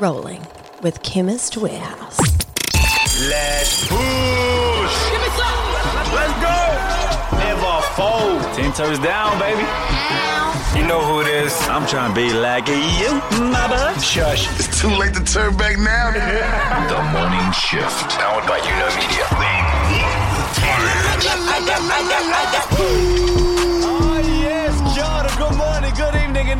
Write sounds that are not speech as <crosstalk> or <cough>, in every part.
rolling with Chemist Warehouse. Let's push. Let's go. Never fold. Ten toes down, baby. You know who it is. I'm trying to be like you, mother. Shush. It's too late to turn back now. <laughs> The Morning Shift. Powered by Uno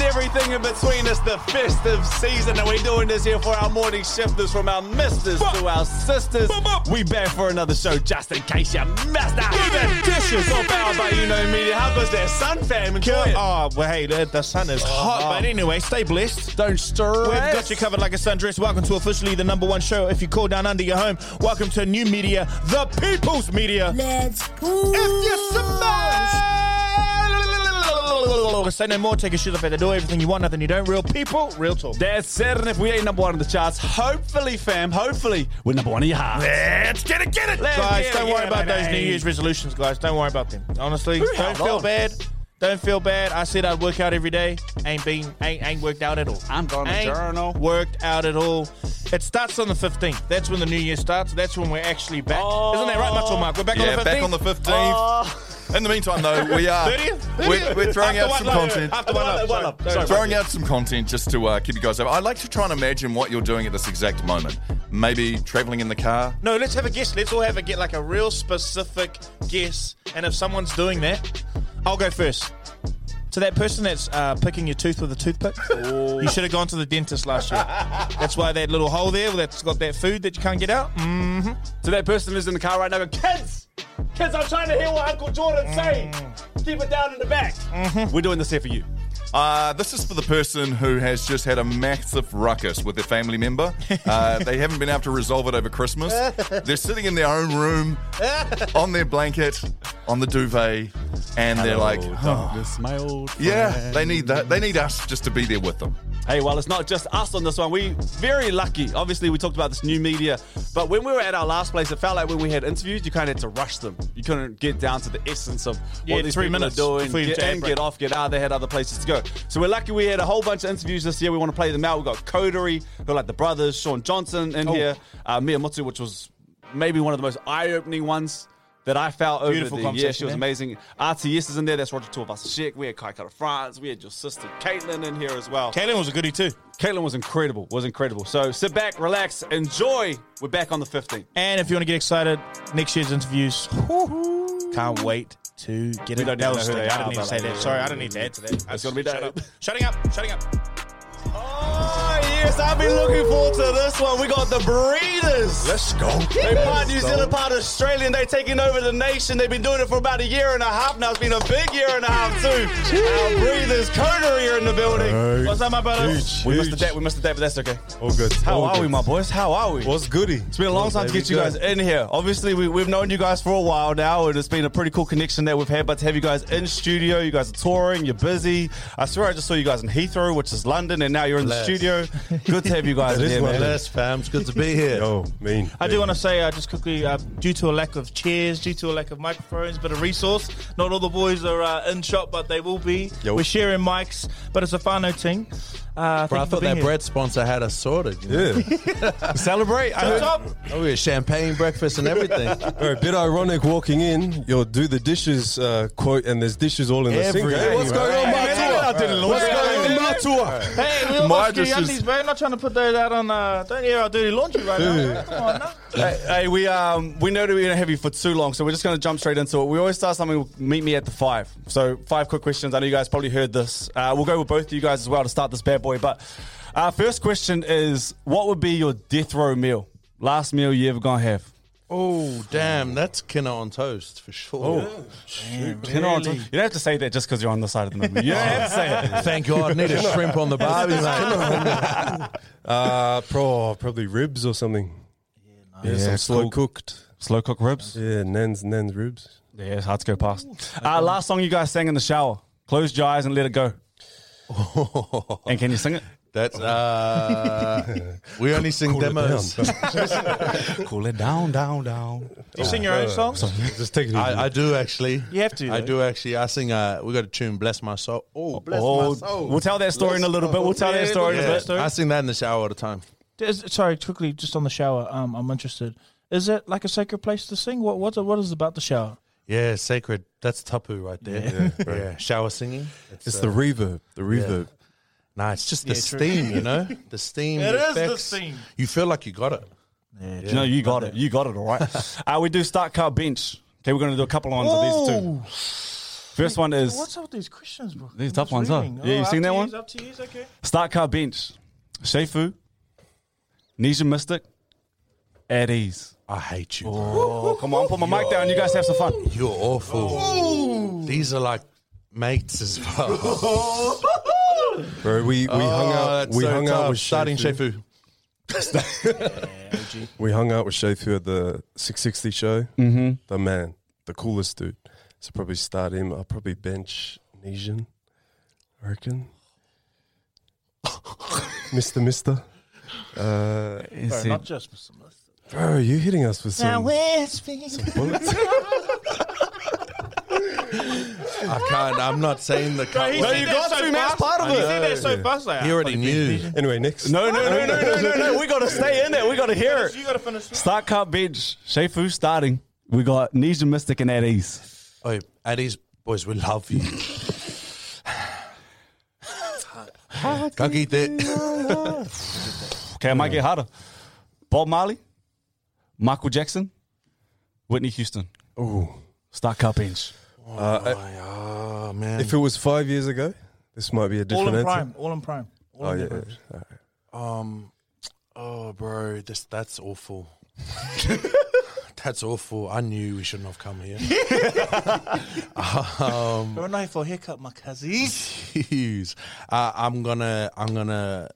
and everything in between. It's the festive season, and we're doing this here for our morning shifters from our misters to our sisters. We back for another show just in case you missed out. Even dishes all powered by You Know Media. How goes that sun, fam? Enjoy it. Oh, well, hey, the, the sun is oh, hot. But anyway, stay blessed. Don't stir We've got you covered like a sundress. Welcome to officially the number one show. If you call down under your home, welcome to new media, the People's Media. Let's go. If you smell, say no more. Take your shoes off at the door. Everything you want, nothing you don't. Real people, real talk. That's it, and if we ain't number one in the charts, hopefully, fam, hopefully, we're number one in your heart. Let's get it, get it, Let's guys. get don't get worry it, about baby. those New Year's resolutions, guys. Don't worry about them. Honestly, don't feel on? bad. Don't feel bad. I said I'd work out every day. Ain't been, ain't, ain't worked out at all. I'm gonna ain't journal. Worked out at all. It starts on the 15th. That's when the new year starts. That's when we're actually back. Oh. Isn't that right, Macho Mark? We're back Yeah, on the 15th. back on the 15th. In the meantime, though, we are 30th? we're, we're throwing After out some love, content. After one love. One Sorry. love. Sorry. Sorry. Throwing out some content just to uh, keep you guys over. I'd like to try and imagine what you're doing at this exact moment. Maybe traveling in the car. No, let's have a guess. Let's all have a get like a real specific guess. And if someone's doing that, I'll go first. To that person that's uh, picking your tooth with a toothpick, you should have gone to the dentist last year. That's why that little hole there that's got that food that you can't get out. Mm. To that person who's in the car right now, go, kids, kids, I'm trying to hear what Uncle Jordan's saying. Keep it down in the back. We're doing this here for you. Uh, this is for the person who has just had a massive ruckus with their family member. <laughs> Uh, they haven't been able to resolve it over Christmas. <laughs> They're sitting in their own room, <laughs> on their blanket, on the duvet, and they're like, oh, This my old yeah, they need that. They need us just to be there with them. Hey, well, it's not just us on this one. We very lucky. Obviously, we talked about this new media, but when we were at our last place, it felt like when we had interviews, you kind of had to rush them. You couldn't get down to the essence of Yeah, what these three people minutes are doing. Get take a in, break. get off, get out. They had other places to go. So we're lucky we had a whole bunch of interviews this year. We want to play them out. We got Coterie, who are like the brothers, Shaun Johnson in Oh. here, uh, Mea Motu, which was maybe one of the most eye-opening ones. That I felt over Beautiful the conversation, She was amazing. RTS is in there. That's Roger Tuivasa Sheck. We had Kai Kara France. We had your sister Katelyn in here as well. Katelyn was a goodie too. Katelyn was incredible. Was incredible. So sit back, relax, enjoy. We're back on the 15th. And if you want to get excited, next year's interviews, can't wait to get it. don't That was know who the- they I didn't even but say that. Sorry, I didn't need to add to that. It's gonna be Shut dope. up. Shutting up. Shutting up. Oh, yes, I've been looking forward to this one. We got the Breeders. Let's go. They part New Zealand, part Australian. They taking over the nation. They've been doing it for about a year and a half now. It's been a big year and a half too. Our Breeders, Coterie are in the building. What's up, my brother? We missed the date. We missed the date, but that's okay. All good. How All are good. we, my boys? How are we? What's goody? It's been a long time to get you go. guys in here. Obviously, we, we've known you guys for a while now, and it's been a pretty cool connection that we've had. But to have you guys in studio, you guys are touring, you're busy. I swear I just saw you guys in Heathrow, which is London, and now you're in the studio. Good to have you guys It in is here, what man. it Bless, fam. It's good to be here. Yo, mean. I do want to say, uh, just quickly, uh, due to a lack of chairs, due to a lack of microphones, but a resource. Not all the boys are uh, in shop, but they will be. Yo. We're sharing mics, but it's a Fano team. Uh, Bro, I thank you for thought being that here. bread sponsor had us sorted. you know? Yeah. <laughs> Celebrate. I heard- up? Oh, we had champagne breakfast and everything. <laughs> Bro, a bit ironic walking in. You'll do the dishes uh, quote, and there's dishes all in the sink. Every Hey, what's bro. going on, Hey, my man, tour? I didn't What's going on, my tour? Hey, we all My wash your dishes- undies, bro. Not trying to put that out on. Uh, don't air our dirty laundry right now. Come on, now. <laughs> hey, hey, we um we know that we're gonna have you for too long, so we're just gonna jump straight into it. We always start something. with Meet me at the five. So five quick questions. I know you guys probably heard this. Uh, we'll go with both of you guys as well to start this bad boy. But our first question is, what would be your death row meal? Last meal you ever gonna have? Oh, damn. That's kina on toast for sure. Oh, You don't have to say that just because you're on the side of the movie. You don't have to say it. <laughs> Thank God. Need a shrimp on the barbie, mate. <laughs> Uh, pro, probably ribs or something. Yeah, some slow cool. cooked. Slow cooked ribs. Yeah, Nan's Nan's ribs. Yeah, it's hard to go past. Uh, last song you guys sang in the shower. Close your eyes and let it go. <laughs> and can you sing it? That's uh, we <laughs> only sing Cool it demos. down. <laughs> Cool it down, down, down. Do you sing your own songs? <laughs> Just take it. I, I do actually. You have to, I do actually. I sing. Uh, we got a tune, "Bless My Soul." Oh, bless Oh, my soul. we'll tell that story in a little bit. We'll tell that story in a Yeah, bit. I sing that in the shower all the time. Is, sorry, quickly, just on the shower. Um, I'm interested. Is it like a sacred place to sing? What what what is it about the shower? Yeah, sacred. That's tapu right there. Yeah, shower singing. It's uh, the reverb. The reverb. Nah, it's just the Yeah, true. steam, you know? <laughs> The steam. It the is the effects. steam. You feel like you got it. You know, you got it. <laughs> You got it, all right. uh, we do start car bench. Okay, we're going to do a couple ones of these two. First one is What's up with these questions, bro? These tough just ones, huh? Yeah, you up seen that yous, one? Up to you, okay. start car bench. Shefu, Nesian Mystik, at ease. I hate you. Oh, come on, put my mic down. You guys have some fun. You're awful. These are like mates as well. <laughs> Bro, we, we hung Oh, out. We so hung tough. out with starting Shefu. Shefu. We hung out with Shefu at the 660 show. Mm-hmm. The man, the coolest dude. So probably start him. I'll probably bench Nesian. I reckon. <laughs> Mister, Mister. Uh, Bro, not just Mr. Smith. bro, you hitting us with some, it's some bullets. <laughs> I can't. I'm not saying the cut. No, you got to, man. That's part of You it. said that so fast, like, He already knew. anyway, next. No, no, no, no, no, no, no. We got to stay in there. We got to hear it. You got to finish. Start car bench. Shefu starting. We got Nesian Mystik and at. Oh, Adeaze, boys, we love you. Can't eat that. Okay, I might get harder. Bob Marley, Michael Jackson, Whitney Houston. Ooh. Start car bench. Uh, oh, uh, ah, man. If it was five years ago, this might be a different All different in answer. prime. All in prime. All Oh in yeah. prime. Um, oh, bro, this that's awful. <laughs> that's awful. I knew we shouldn't have come here. Going out for a haircut, my cousins. Jeez. Uh, I'm gonna, I'm gonna,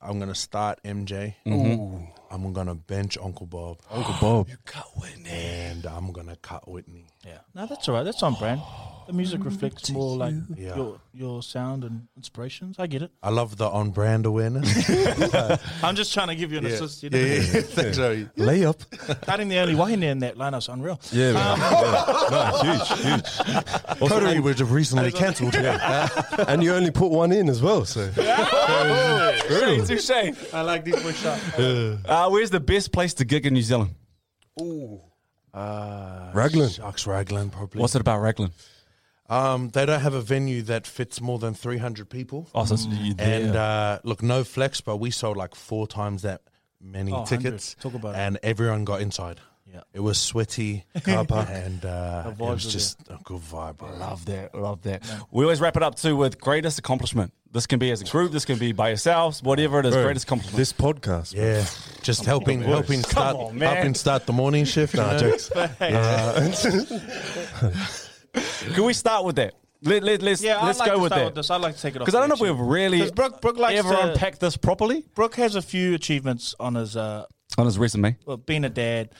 I'm gonna start MJ. Mm-hmm. Ooh. I'm gonna bench Uncle Bob. Uncle Bob. <gasps> You cut Whitney, and I'm gonna cut Whitney. Yeah. No, that's all right. That's on brand. The music reflects more like Yeah. your your sound and inspirations. I get it. I love the on-brand awareness. <laughs> <laughs> I'm just trying to give you an assist. You know? yeah, yeah, yeah. Thanks, Joey. Layup. Cutting the only wine in that lineup's unreal. Yeah, man. yeah. No, huge, huge. <laughs> Totally, was recently cancelled. And you only put one in as well, so. Touche, touche. I like these boys shot. Uh, where's the best place to gig in New Zealand? Raglan. Sharks Raglan, probably. What's it about Raglan? Um, they don't have a venue that fits more than 300 people. Oh, so it's- you And uh, look, no flex, but we sold like four times that many Oh, tickets. 100. Talk about it. and everyone got inside. Yeah. It was sweaty, <laughs> and uh, it was were just a good vibe. Bro. Love that. Love that. We always wrap it up too with greatest accomplishment. This can be as a group. This can be by yourselves. Whatever it is, Bro, greatest accomplishment. This podcast. bro. Yeah, just helping, helping start, on, man. helping start the morning shift. Nah, you know? <laughs> <laughs> jokes. <laughs> Can we start with that? Let, let, let's Yeah, let's I'd like go to with start that. with this. I'd like to take it off. Because I don't know if we've really 'Cause Brooke- Brooke likes ever to- unpacked this properly Brooke has a few achievements on his uh, on his resume. well, being a dad.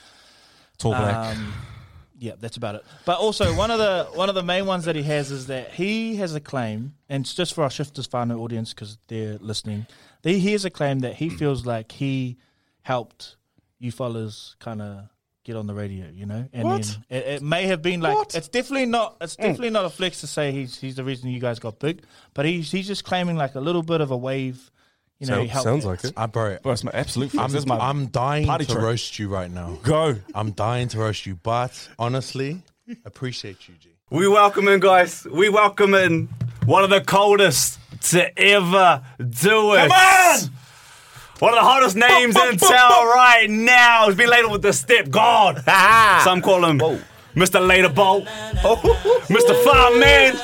Tall black. Um, yeah, that's about it. But also one of the one of the main ones that he has is that he has a claim, and it's just for our shifters whānau audience because they're listening. He, he has a claim that he feels like he helped you fellas kind of get on the radio, you know. And What? then it, it may have been like What? it's definitely not it's mm. definitely not a flex to say he's he's the reason you guys got big, but he's he's just claiming like a little bit of a wave. You know, So- he sounds like it. I bro, Bro, it's my absolute. I'm, This is my I'm dying to trick. roast you right now. go. I'm dying to roast you, but honestly, appreciate you, G. We welcome in, guys. We welcome in one of the coldest to ever do it. Come on! One of the hottest names in town right now. He's been labeled with the step god. Some call him Mr. Later Bolt. Mr. Farm Man.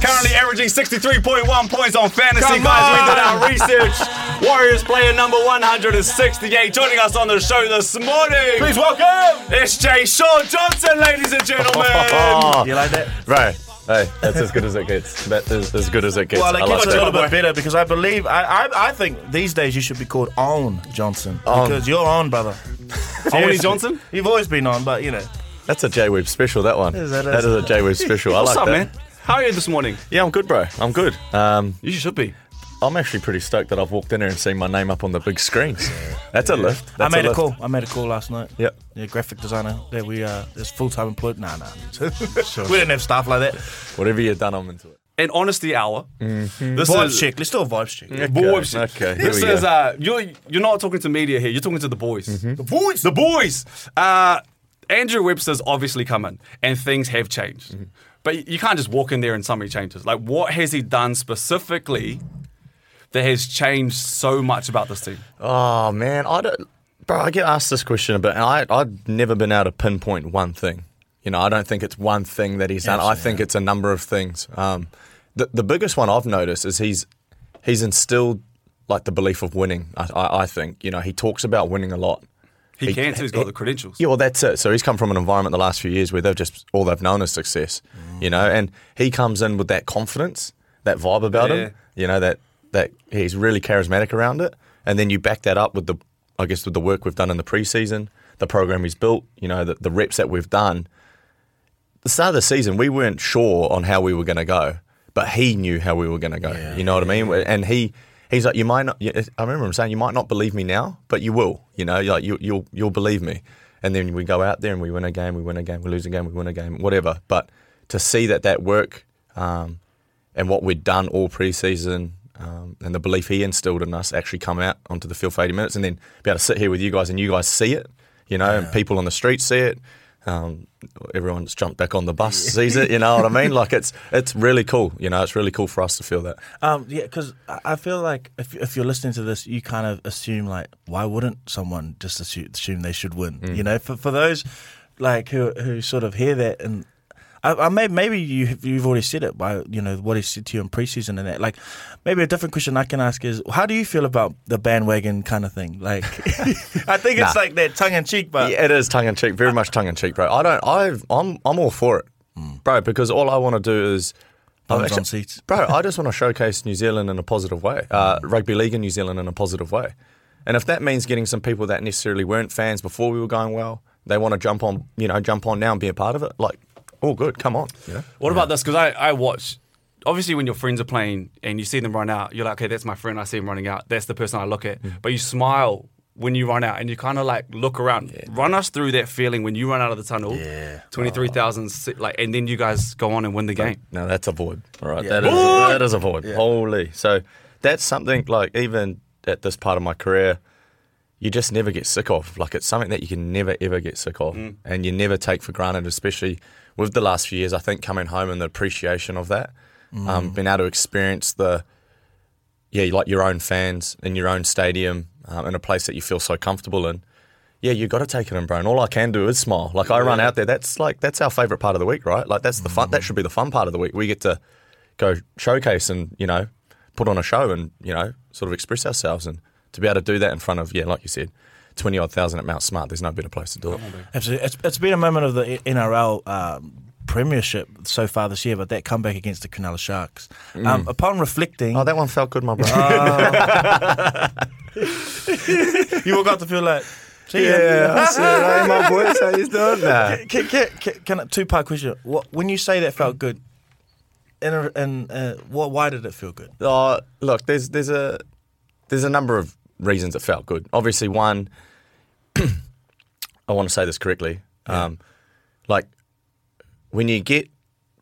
Currently averaging 63.1 points on fantasy, Come guys. We did our research. Warriors player number 168 joining us on the show this morning. Please welcome SJ Shaun Johnson, ladies and gentlemen. <laughs> You like that? Right. Hey, that's as good as it gets. That is as good as it gets. Well, I it love gets a little bit better because I believe I, I I think these days you should be called On Johnson because you're on, brother. <laughs> Only Seriously. Johnson? You've always been on, but you know. That's a J Web special. That one. Is that that a- is a J Web special. I What's like up, that. man? How are you this morning? Yeah, I'm good, bro. I'm good. Um, You should be. I'm actually pretty stoked that I've walked in here and seen my name up on the big screens. That's a lift. I made a, lift. call. I made a call last night. Yep. Yeah, graphic designer that we uh is full time employed. Nah, nah. <laughs> we didn't have staff like that. Whatever you've done, I'm into it. an honesty hour. Mm-hmm. This Vibes is check. Let's do a vibes check. Vibes check. Okay, here This we is go. uh, you're you're not talking to media here. You're talking to the boys. Mm-hmm. The boys. The boys. Uh, Andrew Webster's obviously come in, and things have changed. Mm-hmm. But you can't just walk in there and something changes. Like, what has he done specifically that has changed so much about this team? Oh man, I don't, bro. I get asked this question a bit, and I I've never been able to pinpoint one thing. You know, I don't think it's one thing that he's done. I think it's a number of things. Um, the the biggest one I've noticed is he's he's instilled like the belief of winning. I, I, I think you know he talks about winning a lot. He, He- can, so he's got he- the credentials. Yeah, well, that's it. So he's come from an environment the last few years where they've just all they've known is success, you know. And he comes in with that confidence, that vibe about Yeah. him, you know that that he's really charismatic around it. And then you back that up with the, I guess, with the work we've done in the preseason, the program he's built, you know, the, the reps that we've done. The start of the season, we weren't sure on how we were going to go, but he knew how we were going to go. you know what I mean? And he. He's like, you might not. I remember him saying, you might not believe me now, but you will. You know, like you, you'll you'll believe me. And then we go out there and we win a game, we win a game, we lose a game, we win a game, whatever. But to see that that work um, and what we'd done all preseason um, and the belief he instilled in us actually come out onto the field for 80 minutes and then be able to sit here with you guys and you guys see it, you know, and people on the street see it. Um, everyone that's jumped back on the bus sees it, you know what I mean? Like it's <laughs> it's really cool, you know, it's really cool for us to feel that. Um, yeah, because I feel like if if you're listening to this, you kind of assume like, why wouldn't someone just assume, assume they should win? Mm. You know, for for those like who who sort of hear that and. I, I may, maybe you you've already said it by you know what he said to you in preseason and that like maybe a different question I can ask is how do you feel about the bandwagon kind of thing like <laughs> <laughs> I think it's Nah. like that tongue in cheek but Yeah, it is tongue in cheek, very much tongue in cheek, bro. I don't. I I'm I'm all for it, bro, because all I want to do is. Actually- on seats. bro. I just want to showcase New Zealand in a positive way, uh, rugby league in New Zealand in a positive way, and if that means getting some people that necessarily weren't fans before we were going well, they want to jump on, you know, jump on now and be a part of it. Like, all good, come on, you know. What about this? Because I, I watch. Obviously, when your friends are playing and you see them run out, you're like, okay, that's my friend. I see him running out. That's the person I look at. But you smile when you run out and you kind of like look around. Run us through that feeling when you run out of the tunnel. Yeah. 23,000, si- like, and then you guys go on and win the game. No, that's a void. All right, that is that is a void. Holy, so that's something like even at this part of my career, you just never get sick of. Like it's something that you can never ever get sick of, mm. and you never take for granted. Especially with the last few years, I think coming home and the appreciation of that, um, being able to experience the yeah, like your own fans in your own stadium um, in a place that you feel so comfortable in. Yeah, you got to take it in, bro. And all I can do is smile. Like I run out there. That's like that's our favorite part of the week, right? Like that's the fun. That should be the fun part of the week. We get to go showcase and you know put on a show and you know sort of express ourselves and to be able to do that in front of yeah, like you said, twenty odd thousand at Mount Smart. There's no better place to do it. Absolutely. It's, it's been a moment of the NRL um, premiership so far this year, but that comeback against the Cronulla Sharks. Um, upon reflecting, Oh, that one felt good, my bro. <laughs> you all got to feel like, see yeah, I said, hey, my <laughs> boys, how you doing? Nah. Can, can, can, can, two part question. What, when you say that felt good, in a, in, uh, what, why did it feel good? Uh, look, there's there's a there's a number of reasons it felt good. Obviously, one, <clears throat> I want to say this correctly. Um, like when you get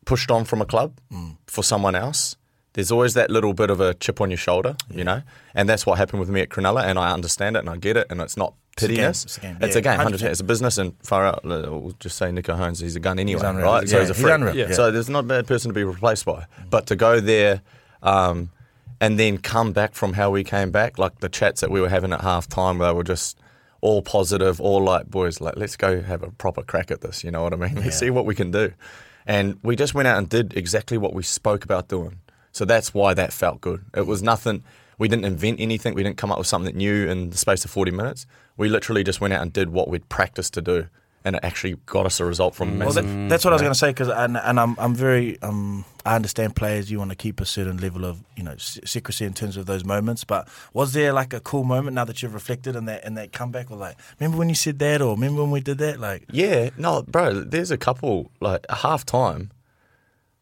pushed on from a club for someone else, there's always that little bit of a chip on your shoulder, you know, and that's what happened with me at Cronulla, and I understand it and I get it, and it's not a game. It's a game. It's Yeah, a game. 100%. 100%. It's a business, and far out. uh, We'll just say Nico Holmes. He's a gun anyway, right? Yeah, so he's a he's freak. Yeah. So there's not a bad person to be replaced by. But to go there um, and then come back from how we came back, like the chats that we were having at half time, they were just all positive, all like, boys, like, let's go have a proper crack at this. You know what I mean? <laughs> Let's see what we can do. And we just went out and did exactly what we spoke about doing. So that's why that felt good. It was nothing. We didn't invent anything. We didn't come up with something new in the space of 40 minutes. We literally just went out and did what we'd practiced to do. And it actually got us a result from Well, that, that's what I was going to say because, and, and I'm, I'm very, um, I understand players. You want to keep a certain level of, you know, secrecy in terms of those moments. But was there like a cool moment now that you've reflected in that and that comeback? Or like, remember when you said that, or remember when we did that? Like, Yeah, no, bro. There's a couple like half time.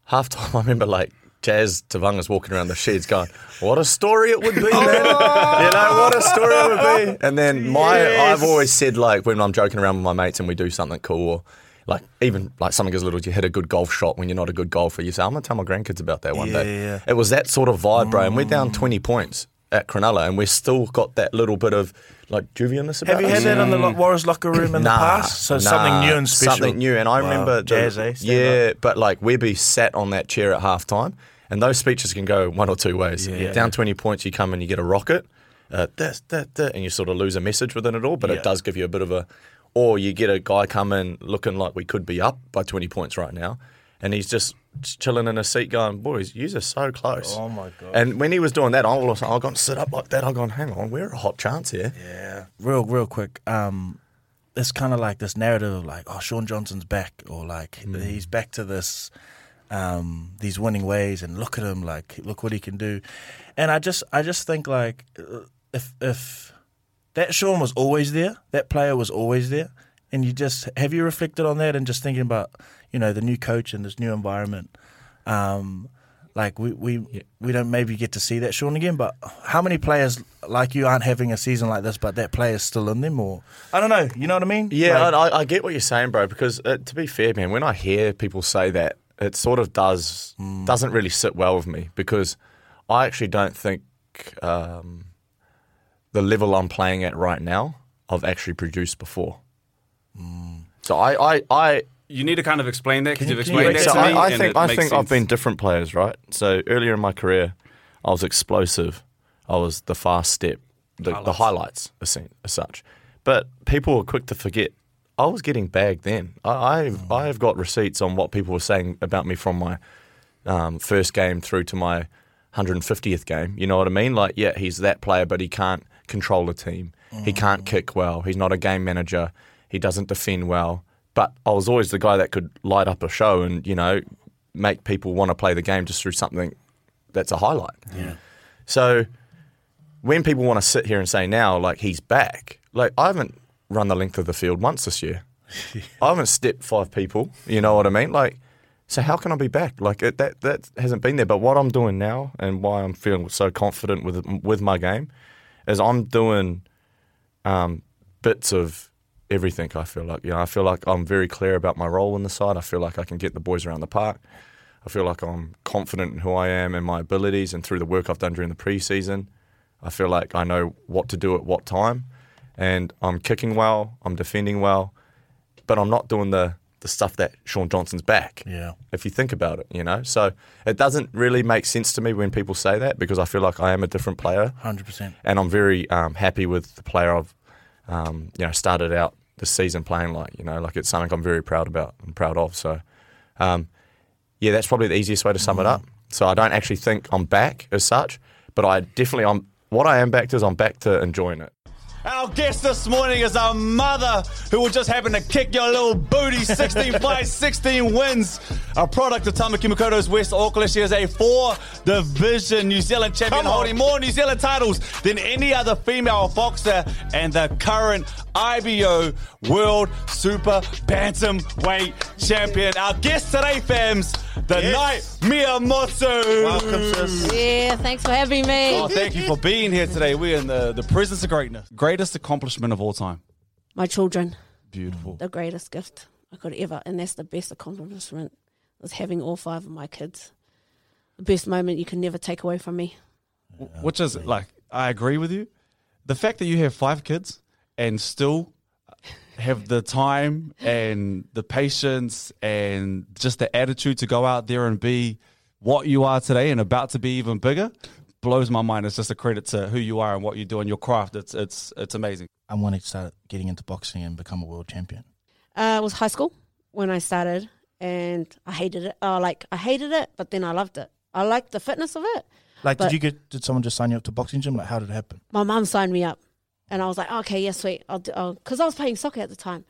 Half time, <laughs> I remember like Jazz Tevaga's walking around the sheds, going, "What a story it would be, man! <laughs> you know what a story it would be." And then my, I've always said like when I'm joking around with my mates and we do something cool, or Like even like something as little as you hit a good golf shot when you're not a good golfer. You say, "I'm gonna tell my grandkids about that one Yeah, day." yeah. It was that sort of vibe, bro. And we're down 20 points at Cronulla, and we've still got that little bit of like juviousness about it. Have you us. had that in the lo- Warriors locker room in Nah, the past? So nah, something new and special. Something new. And I Wow. remember the- Jazz, eh? Yeah, but like Webby sat on that chair at halftime, and those speeches can go one or two ways. Yeah. Down 20 points, you come and you get a rocket, uh, this, that, that, and you sort of lose a message within it all, but Yeah. it does give you a bit of a. Or you get a guy come in looking like we could be up by 20 points right now, and he's just chilling in a seat going, boys, you are so close. Oh, my God. And when he was doing that, I was I got to sit up like that. I gone, hang on, we're a hot chance here. Yeah. Real, real quick. Um, it's kind of like this narrative of like, oh, Shaun Johnson's back, or like he's back to this, um, these winning ways, and look at him, like look what he can do. And I just, I just think like, if if that Shaun was always there, that player was always there, and you just have you reflected on that and just thinking about, you know, the new coach and this new environment. Um, like we we, we don't maybe get to see that Shaun again, but how many players like you aren't having a season like this, but that player's still in them, or I don't know. You know what I mean? Yeah, Like- I, I get what you're saying, bro. Because uh, to be fair, man, when I hear people say that, it sort of does doesn't really sit well with me because I actually don't think um, the level I'm playing at right now I've actually produced before. So I, I, I You need to kind of explain that because you- you've can you explained that so to me. I, I and think it I makes think I've been different players, right? So earlier in my career, I was explosive. I was the fast step, the the highlights as, sen- as such. But people were quick to forget. I was getting bagged then. I, I've I've got receipts on what people were saying about me from my um, first game through to my 150th game. You know what I mean? Like, yeah, he's that player, but he can't control a team. He can't kick well. He's not a game manager. He doesn't defend well. But I was always the guy that could light up a show and you know make people want to play the game just through something that's a highlight. Yeah. So when people want to sit here and say now, like he's back, like I haven't run the length of the field once this year. <laughs> I haven't stepped five people. You know what I mean? Like, so how can I be back? Like it, that that hasn't been there. But what I'm doing now, and why I'm feeling so confident with with my game, is I'm doing um, bits of everything. I feel like you know, I feel like I'm very clear about my role in the side. I feel like I can get the boys around the park. I feel like I'm confident in who I am and my abilities, and through the work I've done during the preseason, I feel like I know what to do at what time, and I'm kicking well, I'm defending well, but I'm not doing the the stuff that Shaun Johnson's back. Yeah. If you think about it, you know, so it doesn't really make sense to me when people say that because I feel like I am a different player hundred percent. and I'm very um, happy with the player I've um, you know started out the season playing like you know like it's something I'm very proud about and proud of. So um, yeah, that's probably the easiest way to sum it up. So I don't actually think I'm back as such, but I definitely I'm what I am back to is I'm back to enjoying it. Our guest this morning is our mother who will just happen to kick your little booty. 16 <laughs> fights, 16 wins. A product of Tāmaki Makaurau's West Auckland. She is a four division New Zealand champion, holding more New Zealand titles than any other female boxer and the current IBO World Super Bantamweight champion. Our guest today, fams, the Yes. Night Mea Motu. Welcome, sis. Yeah, thanks for having me. Oh, thank you for being here today. We're in the, the presence of greatness. Greatest accomplishment of all time. My children, Beautiful. the greatest gift I could ever, and that's the best accomplishment is having all five of my kids. The best moment you can never take away from me. Which is like, I agree with you. The fact that you have five kids and still have the time and the patience and just the attitude to go out there and be what you are today and about to be even bigger blows my mind. It's just a credit to who you are and what you do and your craft. It's it's it's amazing. I wanted to start getting into boxing and become a world champion. Uh, it was high school when I started, and I hated it. Oh, like I hated it, but then I loved it. I liked the fitness of it. Like, did you get? Did someone just sign you up to boxing gym? Like, how did it happen? My mum signed me up, and I was like, okay, yeah, sweet. I'll do because I was playing soccer at the time,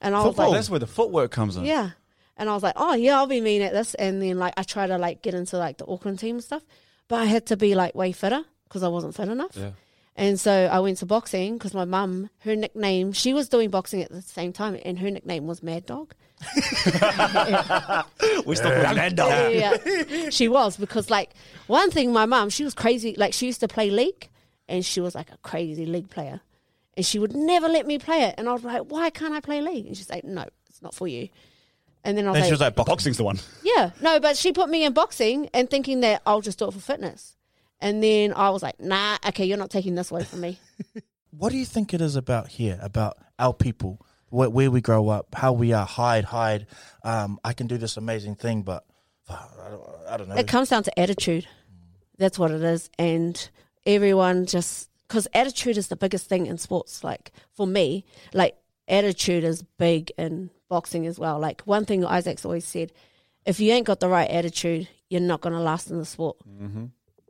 and I was like, that's where the footwork comes in. Yeah. And I was like, oh, yeah, I'll be mean at this. And then, like, I try to, like, get into, like, the Auckland team and stuff. But I had to be, like, way fitter because I wasn't fit enough. Yeah. And so I went to boxing because my mum, her nickname, she was doing boxing at the same time, and her nickname was Mad Dog. <laughs> We still Yeah, yeah, yeah. <laughs> she was because, like, one thing, my mum, she was crazy. Like, she used to play league, and she was like a crazy league player. And she would never let me play it. And I was like, why can't I play league? And she's like, no, it's not for you. And then I was Then like, she was like, boxing. Boxing's the one. yeah, no, but she put me in boxing and thinking that I'll just do it for fitness. And then I was like, nah, okay, you're not taking this away from me. <laughs> What do you think it is about here, about our people, where, where we grow up, how we are, hide, hide. Um, I can do this amazing thing, but uh, <sighs> I don't, I don't know. It comes down to attitude. That's what it is. And everyone just, because attitude is the biggest thing in sports. Like for me, like attitude is big in boxing as well. Like one thing Isaac's always said if you ain't got the right attitude, you're not going to last in the sport. Mm-hmm.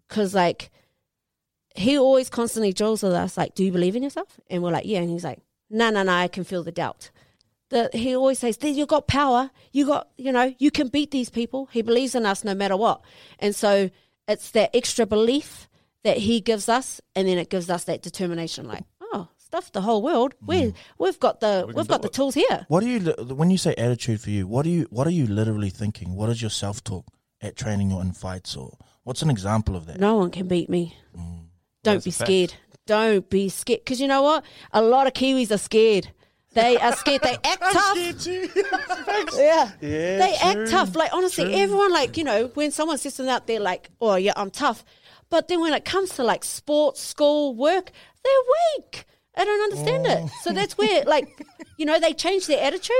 Because, like, he always constantly drills with us, like, do you believe in yourself? And we're like, yeah. And he's like, no, no, no, I can feel the doubt. The, he always says, "Then you got power. You got, you know, you can beat these people. He believes in us no matter what. And so it's that extra belief that he gives us, and then it gives us that determination. Like, stuff the whole world. We we've got the we've got the tools here. What do you when you say attitude for you? What do you what are you literally thinking? What is your self talk at training or in fights or what's an example of that? No one can beat me. Mm. Don't That's be scared. Don't be scared. Because you know what? A lot of Kiwis are scared. They are scared. They <laughs> act tough. <laughs> yeah. Yeah, They true, act tough. Like, honestly, true. everyone, like, you know, when someone says something out there, like, oh, yeah, I'm tough. But then when it comes to like sports, school, work, they're weak. I don't understand it. So mm. that's where, like, <laughs> you know, they change their attitude.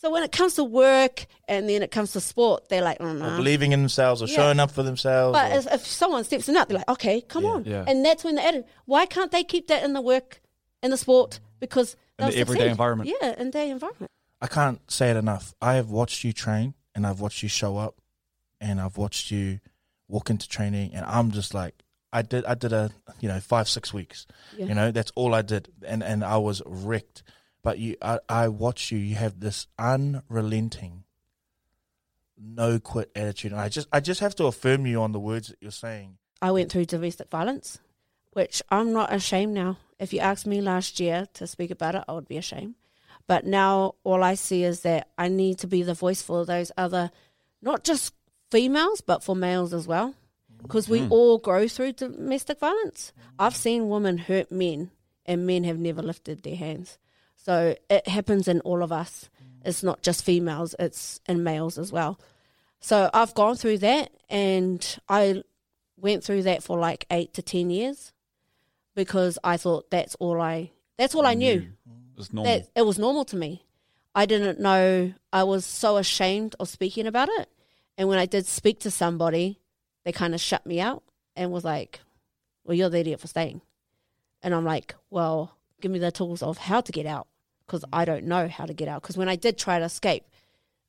So when it comes to work and then it comes to sport, they're like, oh, Or believing in themselves or Yeah. showing up for themselves. But if, if someone steps in out, they're like, okay, come on. yeah. And that's when the attitude. Why can't they keep that in the work, in the sport? Because In the everyday succeed. environment. Yeah, in their environment. I can't say it enough. I have watched you train and I've watched you show up and I've watched you walk into training and I'm just like I did I did a you know five six weeks Yeah. you know that's all I did and and I was wrecked but you I, I watched you you have this unrelenting no quit attitude and I just I just have to affirm you on the words that you're saying I went through domestic violence, which I'm not ashamed now. If you asked me last year to speak about it, I would be ashamed. But now all I see is that I need to be the voice for those other, not just females, but for males as well. Because we Mm. all go through domestic violence. I've seen women hurt men, and men have never lifted their hands. So it happens in all of us. It's not just females, it's in males as well. So I've gone through that, and I went through that for like eight to ten years because I thought that's all I that's all I knew. It's normal. That it was normal to me. I didn't know I was so ashamed of speaking about it. And when I did speak to somebody, they kind of shut me out and was like, Well, you're the idiot for staying. And I'm like, Well, give me the tools of how to get out because I don't know how to get out. Because when I did try to escape,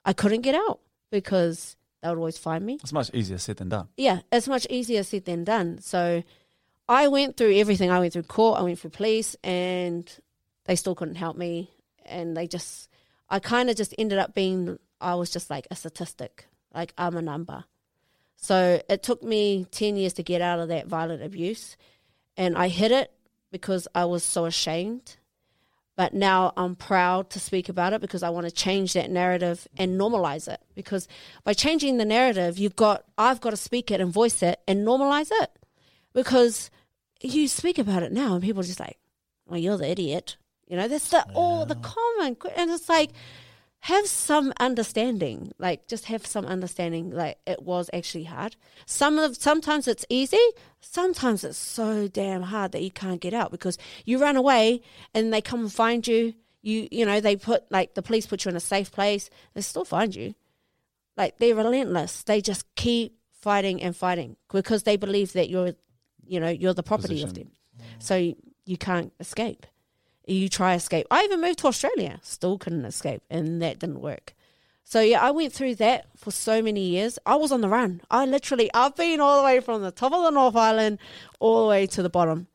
I couldn't get out because they would always find me. It's much easier said than done. Yeah, it's much easier said than done. So I went through everything. I went through court, I went through police, and they still couldn't help me. And they just, I kind of just ended up being, I was just like a statistic, like I'm a number. So it took me 10 years to get out of that violent abuse. And I hid it because I was so ashamed. But now I'm proud to speak about it because I want to change that narrative and normalize it. Because by changing the narrative, you've got I've got to speak it and voice it and normalize it. Because you speak about it now and people are just like, Well, you're the idiot. You know, that's the all the common and it's like have some understanding. Like just have some understanding like it was actually hard. Some of sometimes it's easy, sometimes it's so damn hard that you can't get out because you run away and they come and find you. You you know, they put like the police put you in a safe place, they still find you. Like they're relentless. They just keep fighting and fighting because they believe that you're you know, you're the property of them. So you, you can't escape. You try escape. I even moved to Australia, still couldn't escape, and that didn't work. So yeah, I went through that for so many years. I was on the run. I literally, I've been all the way from the top of the North Island all the way to the bottom,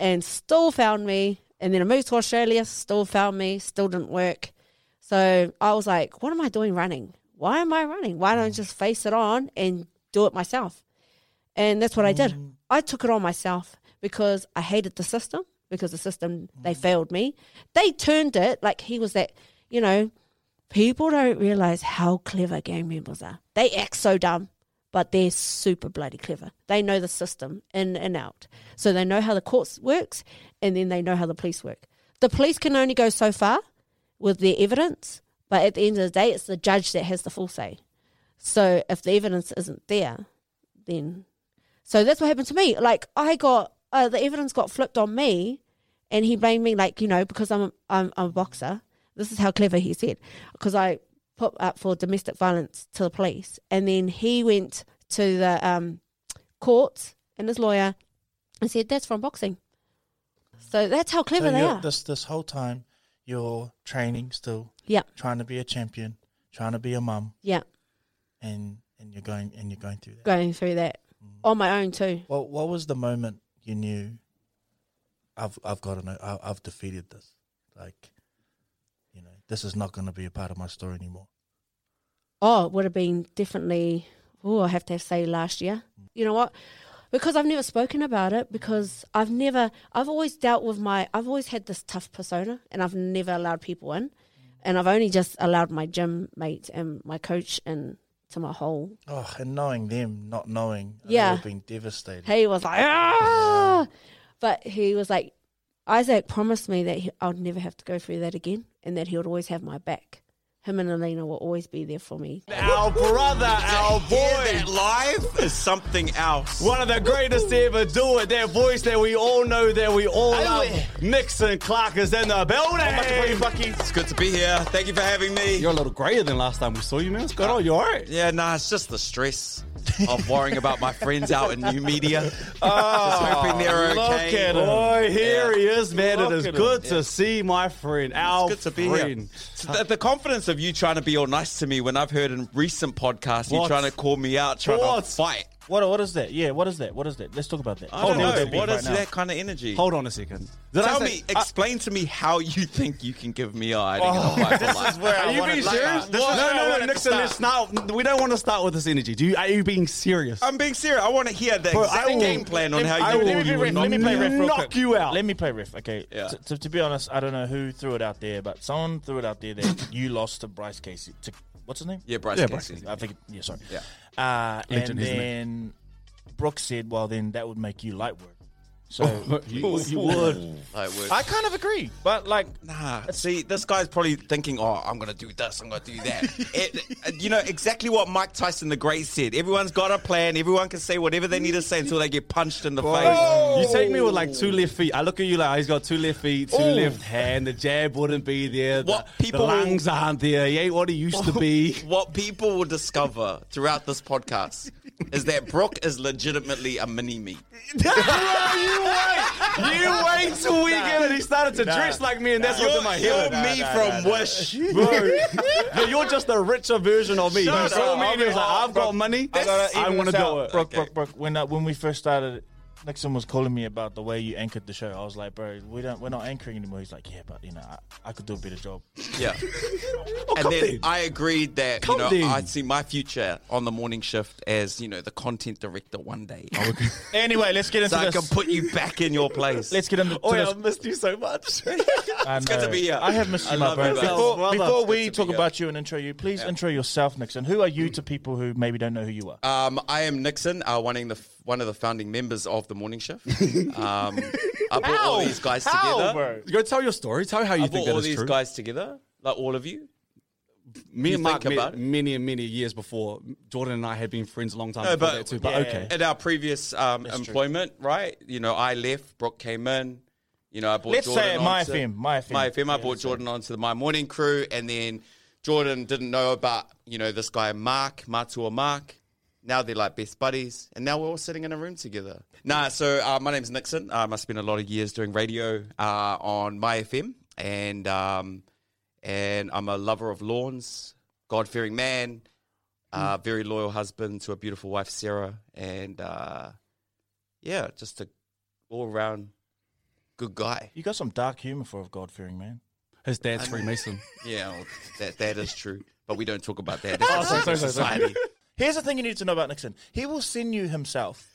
and still found me. And then I moved to Australia, still found me, still didn't work. So I was like, what am I doing running? Why am I running? Why don't I just face it on and do it myself? And that's what I did. Mm. I took it on myself because I hated the system, because the system, they mm. failed me. They turned it like he was that, you know, people don't realize how clever gang members are. They act so dumb, but they're super bloody clever. They know the system in and out. So they know how the courts works and then they know how the police work. The police can only go so far with their evidence, But at the end of the day, it's the judge that has the full say. So if the evidence isn't there, then so that's what happened to me. Like I got uh, the evidence got flipped on me, and he blamed me like you know because I'm I'm, I'm a boxer. This is how clever he said because I put up for domestic violence to the police, and then he went to the um, courts and his lawyer and said that's from boxing. So that's how clever So they you're- This this whole time, you're training still. Yeah. Trying to be a champion, trying to be a mum, Yeah, and and you're going and you're going through that. going through that on my own too. Well, what was the moment you knew? I've I've got to know. I, I've defeated this. Like, you know, this is not going to be a part of my story anymore. Oh, it would have been definitely. Oh, I have to say last year. You know what? Because I've never spoken about it. Because I've never. I've always dealt with my. I've always had this tough persona, and I've never allowed people in. And I've only just allowed my gym mate and my coach in to my whole. Oh, and knowing them, not knowing, Yeah. would have been devastated. He was like, ah! But he was like, Isaac promised me that he, I would never have to go through that again, and that he would always have my back. Him and Alina will always be there for me. Our brother, our boy. that live is something else. One of the greatest to ever do it. That voice that we all know, that we all love. Nixon Clark is in the building. It's good to be here. Thank you for having me. You're a little grayer than last time we saw you, man. What's going on? You all right? Yeah, nah, it's just the stress of worrying about my friends out in new media. <laughs> Ah, just hoping they're look okay. at him. Boy, here he is, man. Look it is good him. to see my friend. Our It's good to be friend. here. The, the confidence of you trying to be all nice to me when I've heard in recent podcasts you trying to call me out, trying What? to fight. What what is that? Yeah, what is that? What is that? Let's talk about that. I don't Deal with know. that beef right that kind of energy? Hold on a second. Did I Tell say- me, explain to me how you think you can give me a hiding in Oh, a fight for this is where Are you being serious? No, no, no, Nixon. Let's not. We don't want to start with this energy. Do you? Are you being serious? I'm being serious. I want to hear the Bro, exact will- game plan on Let- how you will- will. let me you play will let me play ref real knock quick. you out. Let me play ref. Okay. Yeah. To, to, to be honest, I don't know who threw it out there, but someone threw it out there that you lost to Bryce Casey. To what's his name? Yeah, Bryce Yeah, Casey. I think. Yeah, sorry. Yeah. Uh, and Legend, isn't then Brooks said, "Well, then that would make you light work." So oh, <laughs> you, you oh. would. I would- I kind of agree, but like Nah, see, this guy's probably thinking, "Oh, I'm gonna do this, I'm gonna do that." <laughs> it, you know exactly what Mike Tyson the Great said. Everyone's got a plan. Everyone can say whatever they need to say until they get punched in the face. You take me with like two left feet. I look at you like oh, he's got two left feet, two Oh. left hand. The jab wouldn't be there. The, What people the lungs aren't there. He ain't what he used to be. <laughs> What people will discover throughout this podcast is that Brooke is legitimately a mini me. You wait. You wait till we get it. He started to dress like me, and that's what's in my You're head. me from Wish. Bro, yeah, <laughs> you're just a richer version of me. Shut you saw me and he was like, I'll I've got money. I gotta I want to this do out. it. Brooke, Okay. Brooke, Brooke, when uh, when we first started, Nixon was calling me about the way you anchored the show. I was like, bro, we don't, we're not anchoring anymore. He's like, yeah, but you know, I, I could do a better job. Yeah. <laughs> and then then. I agreed that Come you know then. I see my future on the morning shift as you know the content director one day. <laughs> Anyway, let's get into so I can put you back in your place. let's get into Oh, yeah, this. I've missed you so much. <laughs> I good to be here. I have missed you, my love bro. you, brother. Before, Brother. before we talk be about you and intro you, please intro yourself, Nixon. Who are you to people who maybe don't know who you are? Um, I am Nixon, uh, one, of the, one of the founding members of the morning shift. <laughs> Um, I brought all these guys together. bro? Go tell your story. Tell how you I think brought that all is these true. guys together, like all of you. Me You and Mark think met about it? many and many years before. Jordan and I had been friends a long time No, before but- that too. But yeah, okay. At our previous um, That's true. employment, right? You know, I left, Brooke came in. You know, I brought Let's Jordan say it, My onto- FM, Mai FM. Mai FM. I Yeah, brought Jordan onto the Mai Morning crew, and then Jordan didn't know about you know this guy Mark Matua Mark. Now they're like best buddies, and now we're all sitting in a room together. Nah, so uh, my name's Nixon. Um, I spent a lot of years doing radio uh, on Mai FM, and um, and I'm a lover of lawns, God fearing man, uh, very loyal husband to a beautiful wife Sarah, and uh, yeah, just a all around good guy. You got some dark humor for a God fearing man. His dad's Freemason. <laughs> Yeah, well, that that is true, but we don't talk about that. <laughs> Oh, That's sorry, a sorry, secret sorry, sorry. Society. Here's the thing you need to know about Nixon. He will send you himself.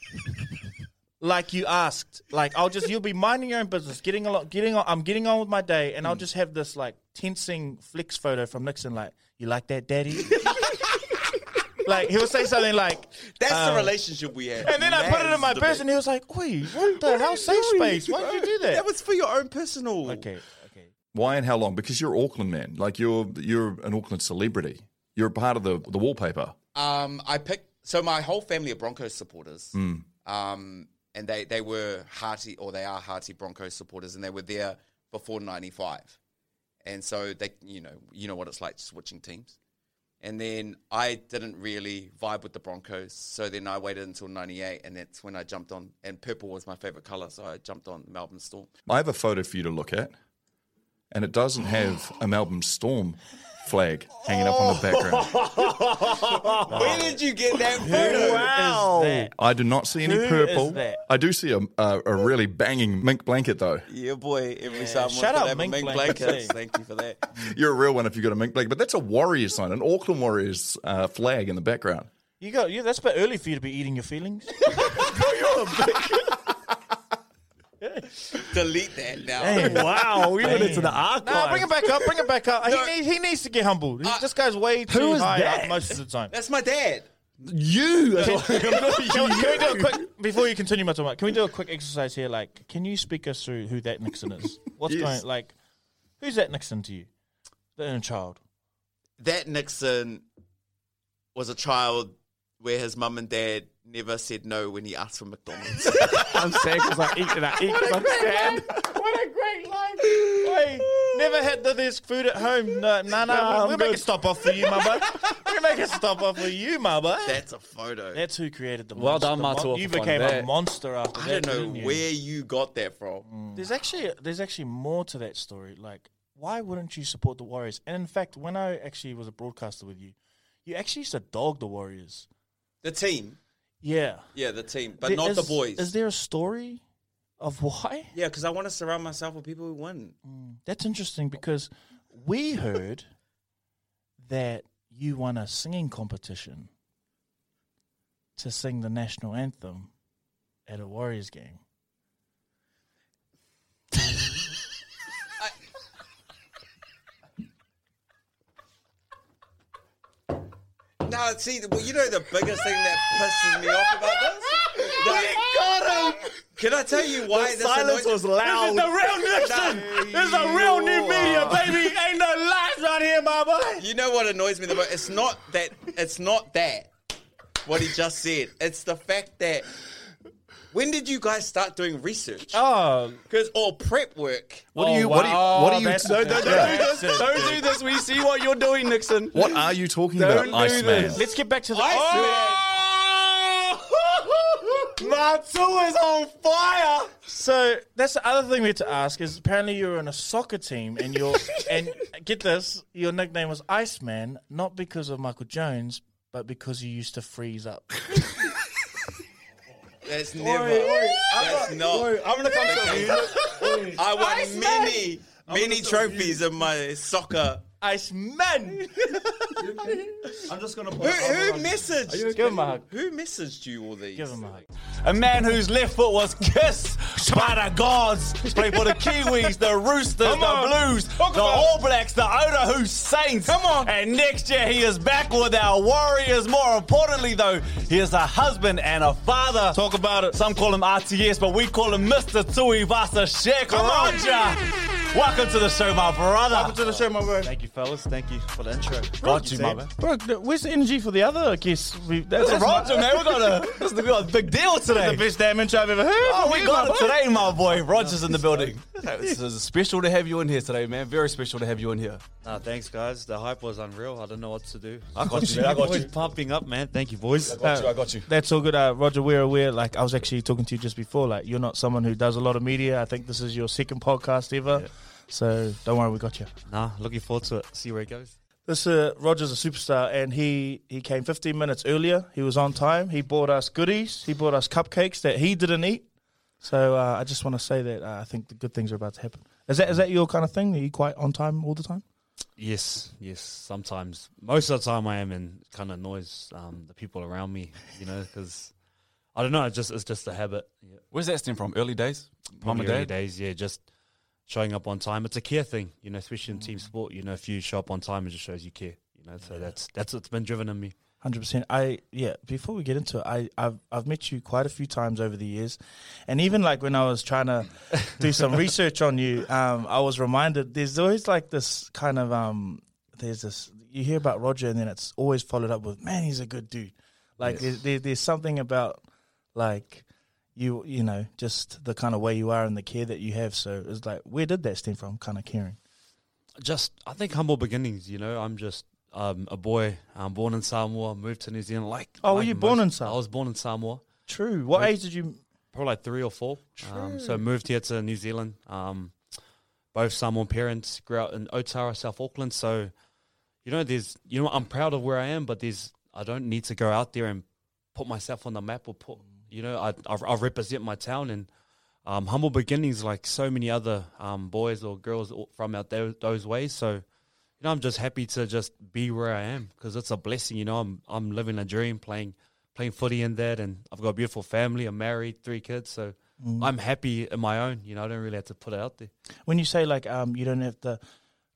like you asked. Like I'll just you'll be minding your own business, getting along getting on I'm getting on with my day, and I'll just have this like tensing flex photo from Nixon like, You like that, Daddy? <laughs> like he'll say something like That's um, the relationship we had. And then I put it in my That's the purse and he was like, Wait, what the hell? Safe space. Why did you do that? That was for your own personal. Okay, okay. Why and how long? Because you're Auckland man. Like you're you're an Auckland celebrity. You're a part of the the wallpaper. Um, I picked so my whole family are Broncos supporters. Mm. Um, and they they were hearty or they are hearty Broncos supporters, and they were there before '95. And so they, you know, you know what it's like switching teams. And then I didn't really vibe with the Broncos, so then I waited until '98, and that's when I jumped on. And purple was my favorite color, so I jumped on Melbourne Storm. I have a photo for you to look at, and it doesn't have a Melbourne Storm flag hanging up on the background. <laughs> Where did you get that photo? Wow. I do not see any Who is purple. that? I do see a, a a really banging mink blanket though. Yeah, boy. Every summer, Shout out a mink mink blankets, blankets. Thank you for that. <laughs> You're a real one if you got a mink blanket, but that's a Warriors sign, an Auckland Warriors uh, flag in the background. You got you. That's a bit early for you to be eating your feelings. <laughs> <laughs> Delete that now. Damn. Wow, we went into the archive. Nah, bring it back up. Bring it back up. No. He, needs, he needs to get humbled. He- Uh, this guy's way too is high that? up most of the time. That's my dad. You. <laughs> Can, can we, can we do a quick before you continue, Matoma? Can we do a quick exercise here? Like, can you speak us through who that Nixon is? What's Yes. going like? Who's that Nixon to you? The inner child. That Nixon was a child where his mum and dad never said no when he asked for McDonald's. <laughs> I'm sad because I eat and I eat because I'm sad. What a great life! Hey, never had the, this food at home. No, no, no. Nah, we'll I'm we'll make good. a stop off for you, my boy. We'll make a stop off for you, my boy. That's a photo. That's who created the Well monster. done, Mon- You became finding a monster after I that. don't know didn't you? where you got that from. Mm. There's actually there's actually more to that story. Like, why wouldn't you support the Warriors? And in fact, when I actually was a broadcaster with you, you actually used to dog the Warriors. The team. Yeah, Yeah, the team, but not the boys. Is there a story of why? <laughs> yeah, because I want to surround myself with people who win. Mm, that's interesting because we heard that you won a singing competition to sing the national anthem at a Warriors game. No, see, well, you know the biggest thing that pisses me off about this? we got him! Can I tell you why this silence annoys- was loud. This is the real Nixon. This is a real new media, baby. Ain't no lies right here, my boy. You know what annoys me the most? It's not that. It's not that. What he just said. It's the fact that. When did you guys start doing research? Oh, Because or prep work. What do you? Oh, what do you? What are you? that's- Don't, don't, Yeah. don't do this. Don't do this. We see what you're doing, Nixon. What are you talking Don't about, do Iceman? this. let's get back to the. Oh! <laughs> Matu is on fire. So that's the other thing we had to ask is apparently you're in a soccer team and you're <laughs> and get this, your nickname was Iceman, not because of Michael Jones, but because you used to freeze up. <laughs> That's never. that's not. I'm gonna come to you. I won many, many trophies in my soccer. Iceman! <laughs> I'm just gonna. Who, who messaged? Give him a hug. Who messaged you all these? Give him a hug. A man whose left foot was kissed by the gods. Played for the Kiwis, the Roosters, the Blues, the All Blacks, the Otahuhu Saints. Come on. And next year he is back with our Warriors. More importantly, though, he is a husband and a father. Talk about it. Some call him RTS, but we call him Mr. Tuivasa Sheck Roger. Welcome to the show, my brother. Welcome to the show, my brother. Thank you, fellas. Thank you for the intro. Got you, my man. Bro, where's the energy for the other guests? We, that's That's Roger, man. We got a, <laughs> this is the- we got a big deal today. the best damn intro I've ever heard. Oh, we you, got my it boy. today, my boy. Roger's in the building. <laughs> This is special to have you in here today, man. Very special to have you in here. Nah, thanks, guys. The hype was unreal. I don't know what to do. I got you, <laughs> man. I got you. pumping up, man. Thank you, boys. I got you. I got you. That's all good, uh, Roger. We're aware. Like I was actually talking to you just before. Like you're not someone who does a lot of media. I think this is your second podcast ever. So don't worry, we got you. Nah, looking forward to it. See where it goes. This uh, Roger's a superstar, and he he came 15 minutes earlier. He was on time. He bought us goodies. He bought us cupcakes that he didn't eat. So uh, I just want to say that uh, I think the good things are about to happen. Is that is that your kind of thing? Are you quite on time all the time? Yes, yes. Sometimes, most of the time, I am, and kind of annoys um, the people around me. You know, because I don't know. It's just it's just a habit. Yeah. Where's that stem from? Early days? Mum Probably and early days, yeah. Just showing up on time. It's a care thing, you know, especially in team sport. You know, if you show up on time, it just shows you care. You know, so that's that's what's been driven in me. Hundred percent. I yeah. Before we get into it, I I've I've met you quite a few times over the years, and even like when I was trying to do <laughs> some research on you, um, I was reminded there's always like this kind of um, there's this you hear about Roger, and then it's always followed up with man, he's a good dude. Like Yes. there's, there, there's something about like you you know just the kind of way you are and the care that you have. So it's like where did that stem from? Kind of caring. just I think humble beginnings. You know, I'm just um, a boy. I'm born in Samoa, moved to New Zealand. Like, Oh, were like you born in Samoa? I was born in Samoa. True. What Moved- age did you? Probably like three or four. Um, so moved here to New Zealand. Um, both Samoan parents grew up in Otara, South Auckland. So, you know, there's you know I'm proud of where I am, but there's I don't need to go out there and put myself on the map or put you know I I, I represent my town and um, humble beginnings like so many other um, boys or girls from out there those ways. So, you know, I'm just happy to just be where I am because it's a blessing. You know, I'm I'm living a dream, playing playing footy in that, and I've got a beautiful family. I'm married, three kids, so Mm. I'm happy in my own. You know, I don't really have to put it out there. When you say like um you don't have to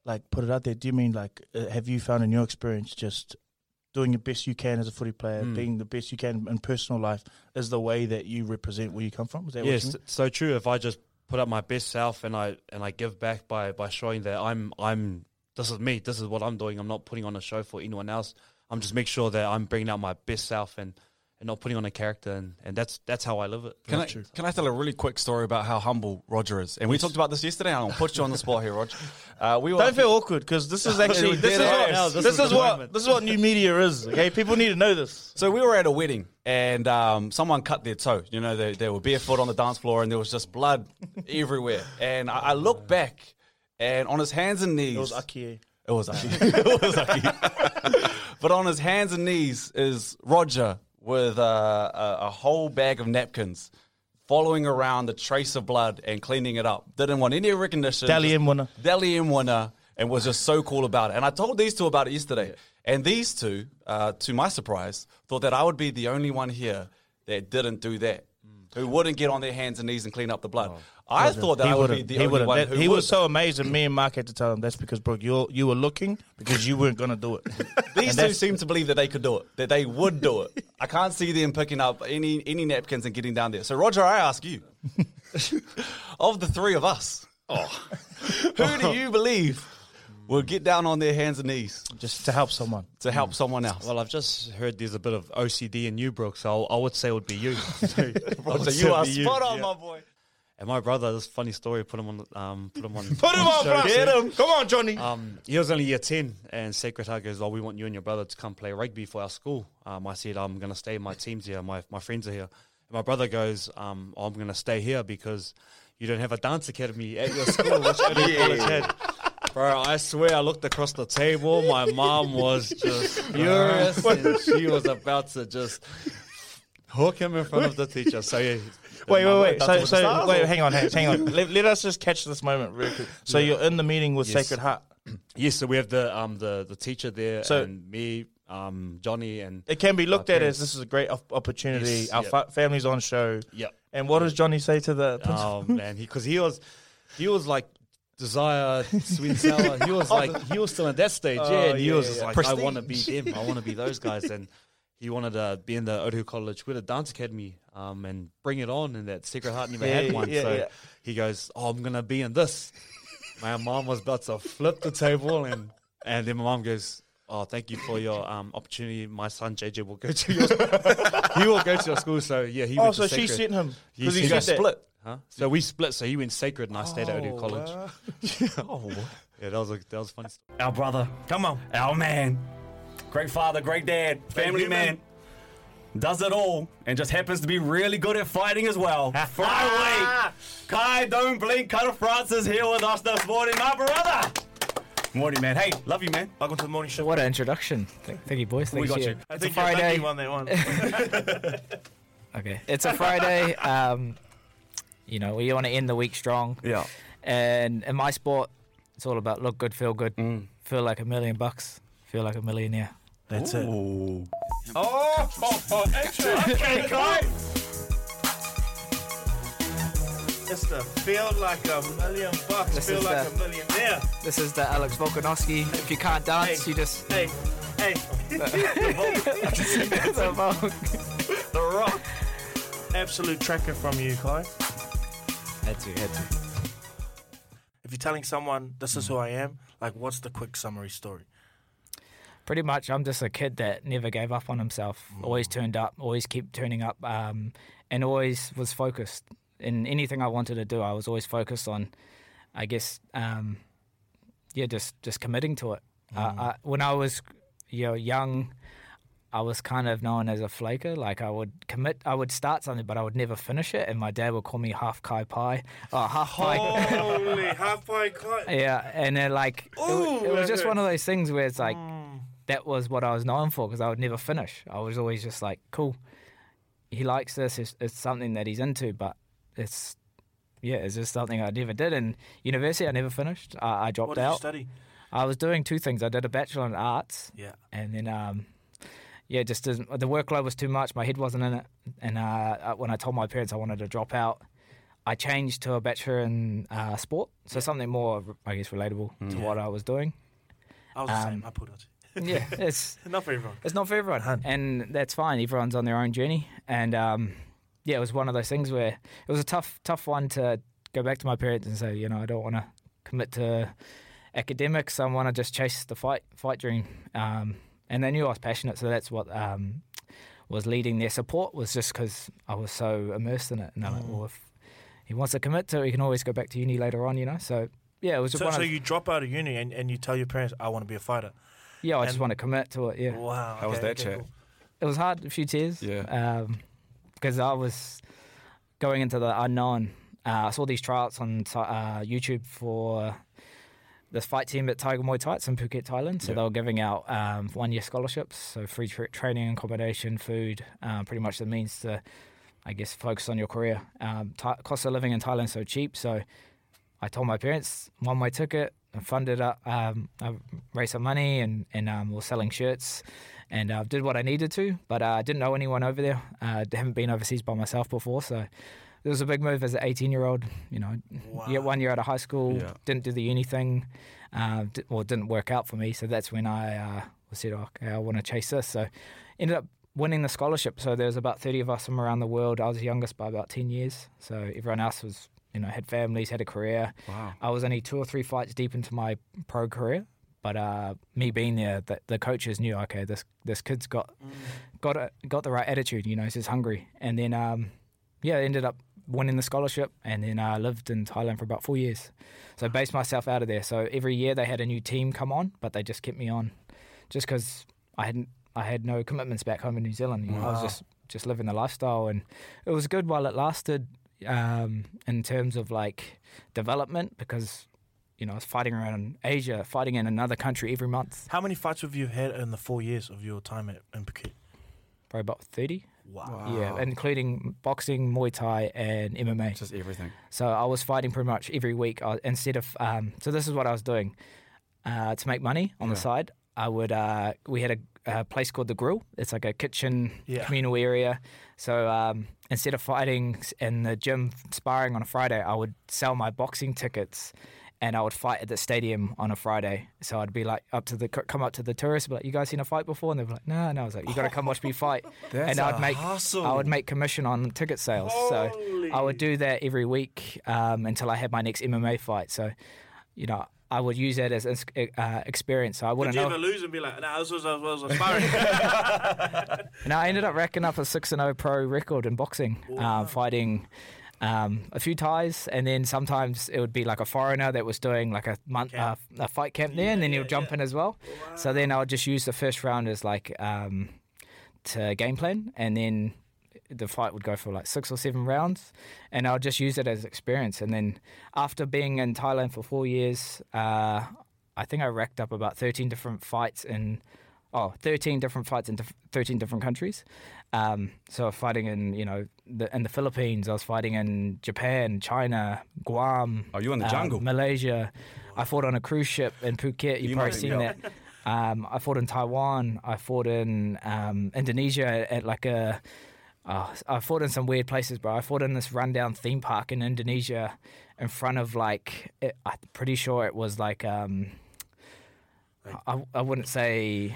like put it out there, do you mean like uh, have you found in your experience just doing the best you can as a footy player, Mm. being the best you can in personal life is the way that you represent where you come from? Is that yes, what you mean? so true. If I just put up my best self and I and I give back by by showing that I'm I'm this is me, this is what I'm doing. I'm not putting on a show for anyone else. I'm just make sure that I'm bringing out my best self and and not putting on a character and, and that's that's how I live it. Can I, can I tell a really quick story about how humble Roger is? And we talked about this yesterday. And I'll put you on the spot here, Roger. Uh, we were Don't feel awkward because this is <laughs> actually this is what this, is, what this is what new media is. Okay, people need to know this. So we were at a wedding and um, someone cut their toe. You know, they, they were barefoot on the dance floor and there was just blood <laughs> everywhere. And I, I looked back and on his hands and knees. It was Aki. It was Aki. <laughs> it was Aki. but on his hands and knees is Roger with a, a whole bag of napkins. Following around the trace of blood and cleaning it up. Didn't want any recognition. Dally M winner. Dally M winner and was just so cool about it. And I told these two about it yesterday. And these two, uh, to my surprise, thought that I would be the only one here that didn't do that, who wouldn't get on their hands and knees and clean up the blood. I thought that He I would be the he only one That- who he would. was so amazed amazing. Me and Mark had to tell him that's because Brooke, you you were looking because you weren't gonna do it. <laughs> These two seem to believe that they could do it, that they would do it. I can't see them picking up any any napkins and getting down there. So, Roger, I ask you, <laughs> of the three of us, oh. <laughs> who do you believe will get down on their hands and knees just to help someone, to help mm. someone else? Well, I've just heard there's a bit of OCD in you, Brooke, so I would say it would be you. So, Roger, you are would be spot on, yeah. my boy. And my brother, this funny story, put him on, um, put him on, <laughs> Put him on, bro. him. Come on, Johnny. Um, he was only year 10, and Sacred Heart goes, Oh, we want you and your brother to come play rugby for our school. Um, I said, I'm going to stay. My team's here. My, my friends are here. And my brother goes, um, I'm going to stay here because you don't have a dance academy at your school, which Odeon <laughs> Yeah. College had. Bro, I swear I looked across the table. My mom was just <laughs> furious, and she was about to just hook him in front of the teacher. So, yeah. Wait, wait, wait. So, so wait, he hang on, hang, on. <laughs> Let, let us just catch this moment real quick. So Yeah. you're in the meeting with Yes. Sacred Heart. <clears throat> Yes, so we have the um the, the teacher there So- and me, um Johnny and It can be looked at as this is a great op- opportunity. Yes, Our yep. fa- family's on show. Yep. And what does Johnny say to the? Oh <laughs> man, because he, was he was like desire, sweet and sour. He was <laughs> like he was still at that stage, Oh, yeah. And he yeah, was yeah. like, Prestige. I want to be them. I want to be those guys. And he wanted to be in the Otahuhu College with a dance academy, um, and bring it on. And that Sacred Heart never <laughs> Yeah, had one, yeah, so yeah. he goes, "Oh, I'm gonna be in this." <laughs> My mom was about to flip the table, and and then my mom goes. Oh, thank you for your um, opportunity. My son JJ will go to your <laughs> he will go to your school. So yeah, he Oh, went so she Sacred. sent him? He 'Cause he sent- said that. Huh? So we split. So he went sacred, and I stayed at Oh, Odu College. wow. oh, yeah, that was a that was funny. Our brother. Come on. Our man. Great father, great dad, family you, man. man. Does it all and just happens to be really good at fighting as well. <laughs> Flyweight. Kai, don't blink. Kara France here with us this morning, my brother. Morning, man. Hey, love you, man. Welcome to the morning show. What an introduction. Thank, thank you, boys. Thank We got you. you. I It's a think you're Friday. you won that one. <laughs> okay. It's a Friday. <laughs> Um, you know, we want to end the week strong. Yeah. And in my sport, it's all about look good, feel good, feel like a million bucks, feel like a millionaire. That's it. Oh, oh, extra. Okay, Kai. It's the feel like a million bucks, This feel is like the- a millionaire. This is the Alex Volkanovski. If you can't dance, Hey, you just hey, hey, Hey, <laughs> the Vulcan. The Rock. Absolute tracker from you, Kai. Had to, had to. If you're telling someone this is who I am, like, what's the quick summary story? Pretty much, I'm just a kid that never gave up on himself. Always turned up, always kept turning up, um, and always was focused in anything I wanted to do. I was always focused on, I guess, um, yeah, just just committing to it. Uh, I, when I was, you know, young, I was kind of known as a flaker. Like I would commit, I would start something, but I would never finish it, and my dad would call me half kai pie, oh half pie. Holy <laughs> half pie Kai. Yeah, and then like it, Ooh, it was just one of those things where it's like that was what I was known for because I would never finish. I was always just like, cool, he likes this. It's, it's something that he's into, but it's yeah, it's just something I never did. And university, I never finished. I, I dropped What did you out. study? I was doing two things. I did a bachelor in arts. Yeah. And then um, yeah, just didn't, the workload was too much. My head wasn't in it. And uh, when I told my parents I wanted to drop out, I changed to a bachelor in uh, sport, so something more, I guess, relatable to Yeah. what I was doing. I was the Um, same. I put it. <laughs> yeah, it's <laughs> not for everyone. It's not for everyone, and that's fine. Everyone's on their own journey, and um, yeah, it was one of those things where it was a tough, tough one to go back to my parents and say, you know, I don't want to commit to academics. I want to just chase the fight, fight dream. Um, and they knew I was passionate, so that's what um, was leading their support. Was just because I was so immersed in it, and they're like, well, if he wants to commit to it, he can always go back to uni later on, you know. So yeah, it was just So, one so of you drop out of uni and, and you tell your parents, I want to be a fighter. Yeah, I just want to commit to it. Yeah. Wow. How was that okay, chat? cool. It was hard, a few tears. Yeah. Because I was going into the unknown. Uh, I saw these tryouts on uh, YouTube for this fight team at Tiger Muay Thai in Phuket, Thailand. So Yeah. they were giving out um, one year scholarships, so free tra- training, accommodation, food, uh, pretty much the means to, I guess, focus on your career. Um, Thai- cost of living in Thailand so cheap. So I told my parents, one way ticket, and funded up, um, I raised some money and, and um, was selling shirts and uh, did what I needed to, but I uh, didn't know anyone over there. Uh, haven't been overseas by myself before, so it was a big move as an 18 year old. You know, get one year out of high school, Yeah. didn't do the uni thing, uh, di- it didn't work out for me. So that's when I uh, said, okay, I want to chase this. So ended up winning the scholarship. So there was about 30 of us from around the world. I was the youngest by about 10 years. So everyone else was, you know, had families, had a career. Wow. I was only two or three fights deep into my pro career. But uh, me being there, the, the coaches knew, okay, this this kid's got got a, got the right attitude. You know, he's just hungry. And then, um, yeah, I ended up winning the scholarship, and then I lived in Thailand for about four years. So I based myself out of there. So every year they had a new team come on, but they just kept me on, just because I hadn't I had no commitments back home in New Zealand. You know, I was just just living the lifestyle, and it was good while it lasted. Um, in terms of like development, because you know I was fighting around Asia, fighting in another country every month. How many fights have you had in the four years of your time at in Phuket? Probably about thirty. Wow. Yeah, including boxing, Muay Thai, and MMA. Just everything. So I was fighting pretty much every week. I, instead of um, so this is what I was doing uh, to make money on the side. I would uh, we had a, a place called the Grill. It's like a kitchen Yeah. communal area. So um, instead of fighting in the gym sparring on a Friday, I would sell my boxing tickets. And I would fight at the stadium on a Friday. So I'd be like up to the come up to the tourists, be like, "You guys seen a fight before?" And they'd be like, "No, no." I was like, "You got to come watch me <laughs> fight." That's and I'd a make hustle. I would make commission on ticket sales. So I would do that every week um, until I had my next MMA fight. So, you know, I would use that as uh, experience. So I wouldn't you know. ever lose and be like, nah, this was, I was aspiring? <laughs> <laughs> And I ended up racking up a six and zero pro record in boxing, um, fighting um, a few ties, and then sometimes it would be like a foreigner that was doing like a month uh, a fight camp there, and then he'll jump in as well. So then I would just use the first round as like um, to game plan, and then the fight would go for like six or seven rounds, and I'll just use it as experience. And then after being in Thailand for four years, uh, I think I racked up about thirteen different fights in. Oh, 13 different fights in dif- 13 different countries. Um, so fighting in, you know, the, in the Philippines, I was fighting in Japan, China, Guam. Oh, you in the uh, jungle? Malaysia. I fought on a cruise ship in Phuket. You've You probably seen that. Um, I fought in Taiwan. I fought in um, Indonesia at like a. Uh, I fought in some weird places, bro. I fought in this rundown theme park in Indonesia, in front of like. It, I'm pretty sure it was like. Um, I, I wouldn't say.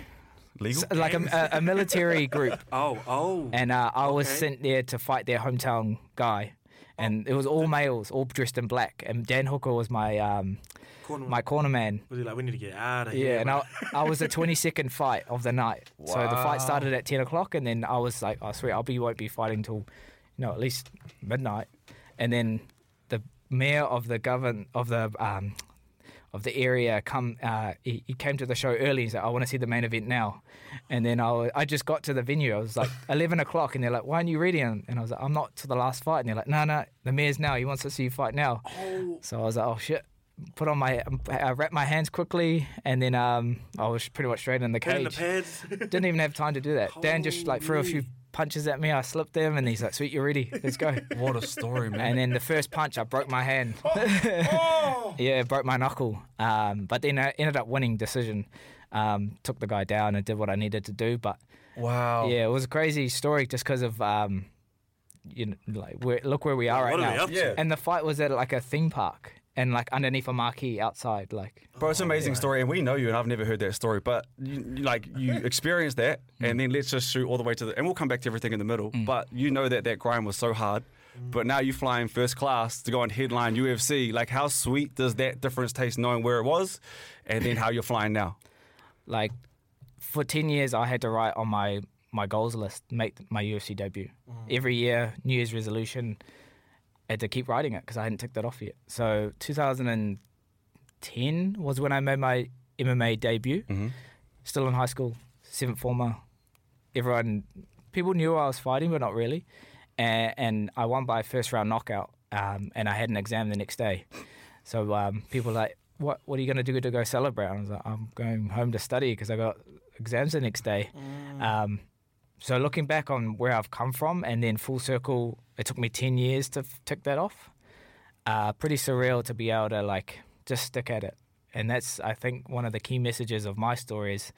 Legal? Like a, a, a military group. <laughs> Oh, oh. And uh, I was sent there to fight their hometown guy, and it was all males, all dressed in black. And Dan Hooker was my um, my corner man. Was he like, we need to get out of Yeah, here? Yeah, and I, I was the 22nd fight of the night. So the fight started at 10 o'clock, and then I was like, oh, sweet, I'll be, won't be fighting till, you know, at least midnight. And then the mayor of the govern of the um, of the area come, uh, he, he came to the show early and said, I want to see the main event now. And then I, I just got to the venue. I was like <laughs> 11 o'clock, and they're like, why aren't you ready? And, and I was like, I'm not to the last fight. And they're like, no, no, the mayor's now. He wants to see you fight now. So I was like, oh shit. Put on my, I wrapped my hands quickly, and then um, I was pretty much straight in the Put in the cage. pads. <laughs> Didn't even have time to do that. Dan just like threw a few punches at me. I slipped them, and he's like, "Sweet, you're ready. Let's go." <laughs> What a story, man. And then the first punch, I broke my hand. Oh. <laughs> yeah, broke my knuckle. Um, but then I ended up winning decision. Um, took the guy down and did what I needed to do. But Wow. yeah, it was a crazy story just because of um, you know, like where, look where we are right What are now. we up to? Yeah. And the fight was at like a theme park and like underneath a marquee outside. Like, Bro, it's an amazing story, and we know you, and I've never heard that story. But you, you- like, you <laughs> experienced that, mm. and then let's just shoot all the way to the, and we'll come back to everything in the middle. Mm. But you know that that grind was so hard. Mm. But now you fly in first class to go and headline UFC. Like, how sweet does that difference taste, knowing where it was, and then how you're flying now? <laughs> like for 10 years i had to write on my my goals list make my ufc debut every year new year's resolution I had to keep writing it because i hadn't ticked that off yet. So 2010 was when i made my mma debut. Still in high school seventh former. Everyone people knew i was fighting but not really. And, and i won by first round knockout um, and i had an exam the next day. So um, people were like, what What are you going to do to go celebrate? I was like, I'm going home to study because I got exams the next day. Um, so looking back on where I've come from and then full circle, it took me ten years to f- tick that off. Uh, pretty surreal to be able to like just stick at it, and that's I think one of the key messages of my story is.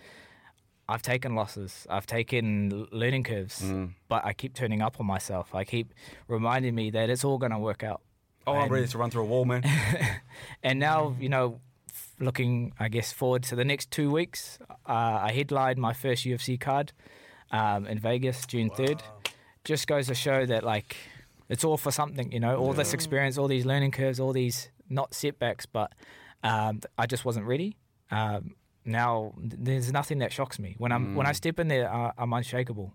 I've taken losses. I've taken learning curves, but I keep turning up on myself. I keep reminding me that it's all going to work out. Oh, I'm ready to run through a wall, man. <laughs> and now, you know, looking, I guess, forward to the next two weeks, uh, I headlined my first UFC card um, in Vegas, June 3rd. Just goes to show that, like, it's all for something, you know, all this experience, all these learning curves, all these, not setbacks, but um, I just wasn't ready. Um, now, there's nothing that shocks me. When, I'm, when I Mm. step in there, uh, I'm unshakable.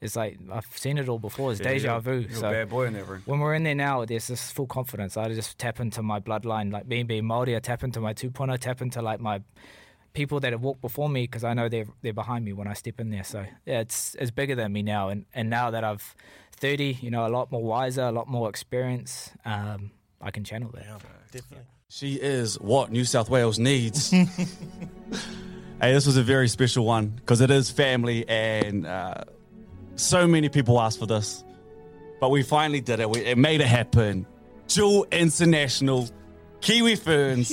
It's like I've seen it all before. It's Yeah, deja you're- vu. you're a so bad boy in that when we're in there now, there's this full confidence. I just tap into my bloodline, like me being Maori. I tap into my tupuna, tap into like my people that have walked before me because I know they're they're behind me when I step in there. So yeah, it's it's bigger than me now. And and now that I've thirty, you know, a lot more wiser, a lot more experience. Um, I can channel that. Definitely. She is what New South Wales needs. <laughs> hey, this was a very special one because it is family, and uh, so many people asked for this, but we finally did it. We, it made it happen. Jewel International, Kiwi Ferns,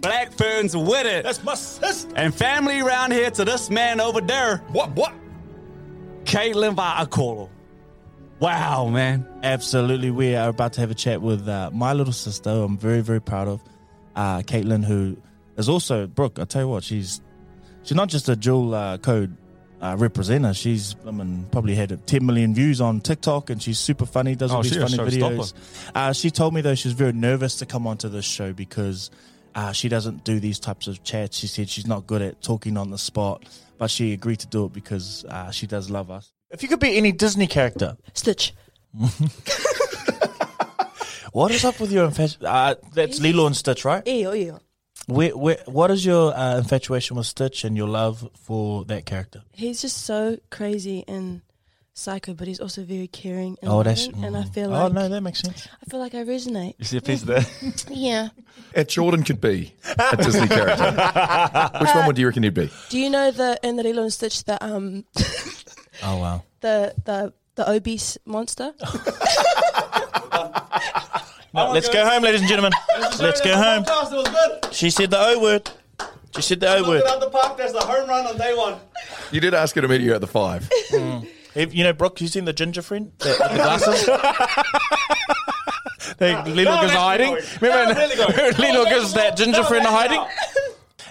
Black Ferns with it. That's my sister. And family around here to this man over there. What? What? Katelyn Vaha'Akolo. Wow, man. Absolutely. We are about to have a chat with uh, my little sister, who I'm very, very proud of, uh, Katelyn, who is also, Brooke, I'll tell you what, she's she's not just a dual uh, code uh, representative. She's, I mean, probably had 10 million views on TikTok and she's super funny, does all Oh, these funny videos. Uh, she told me, though, she was very nervous to come onto this show because uh, she doesn't do these types of chats. She said she's not good at talking on the spot, but she agreed to do it because uh, she does love us. If you could be any Disney character, Stitch. <laughs> what is up with your infatuation? Uh, that's Lilo and Stitch, right? Yeah, yeah. Where, where, what is your uh, infatuation with Stitch and your love for that character? He's just so crazy and psycho, but he's also very caring and Oh, that's- loving, and I mm. feel Oh, no, that makes sense. I feel like I resonate. You see a piece of that? <laughs> Yeah. If Jordan could be a Disney character, <laughs> which one would you reckon he'd be? Do you know the in the Lilo and Stitch the um <laughs> Oh wow. the the the obese monster? No, let's go home, ladies and gentlemen. Let's go home. It was good. She said the O word. She said the O word. Out the park, that's a home run on day one. You did ask her to meet you at the five. Have- You know, Brooke, you seen the ginger friend? The, with the glasses? <laughs> They, Lilo No, goes hiding. Remember, No, really. <laughs> Lilo No, goes that ginger no, friend no, hiding?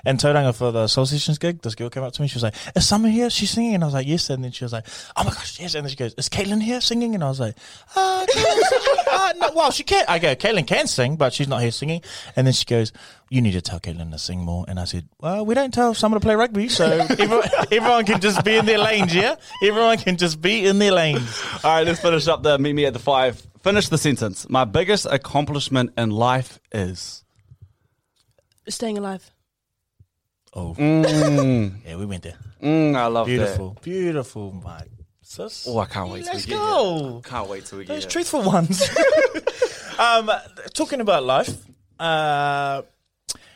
No. And Tauranga for the Soul Sessions gig, this girl came up to me. She was like, "Is Summer here? She's singing." And I was like, "Yes." And then she was like, "Oh my gosh, yes." And then she goes, "Is Katelyn here singing?" And I was like, "Uh, Katelyn's. Uh, no, well, she can't." I go, Katelyn can sing, but she's not here singing." And then she goes, "You need to tell Katelyn to sing more." And I said, "Well, we don't tell someone to play rugby, so <laughs> everyone, everyone can just be in their lanes. Yeah, everyone can just be in their lanes." All right, let's finish up the meet me at the five. Finish the sentence. My biggest accomplishment in life is. Staying alive. Oh, Mm. yeah, we went there. Mm, I love beautiful, that. beautiful, beautiful, my sis. Oh, I can't wait till Let's get go. Can't wait till we get Those here. truthful ones. <laughs> um, talking about life, uh,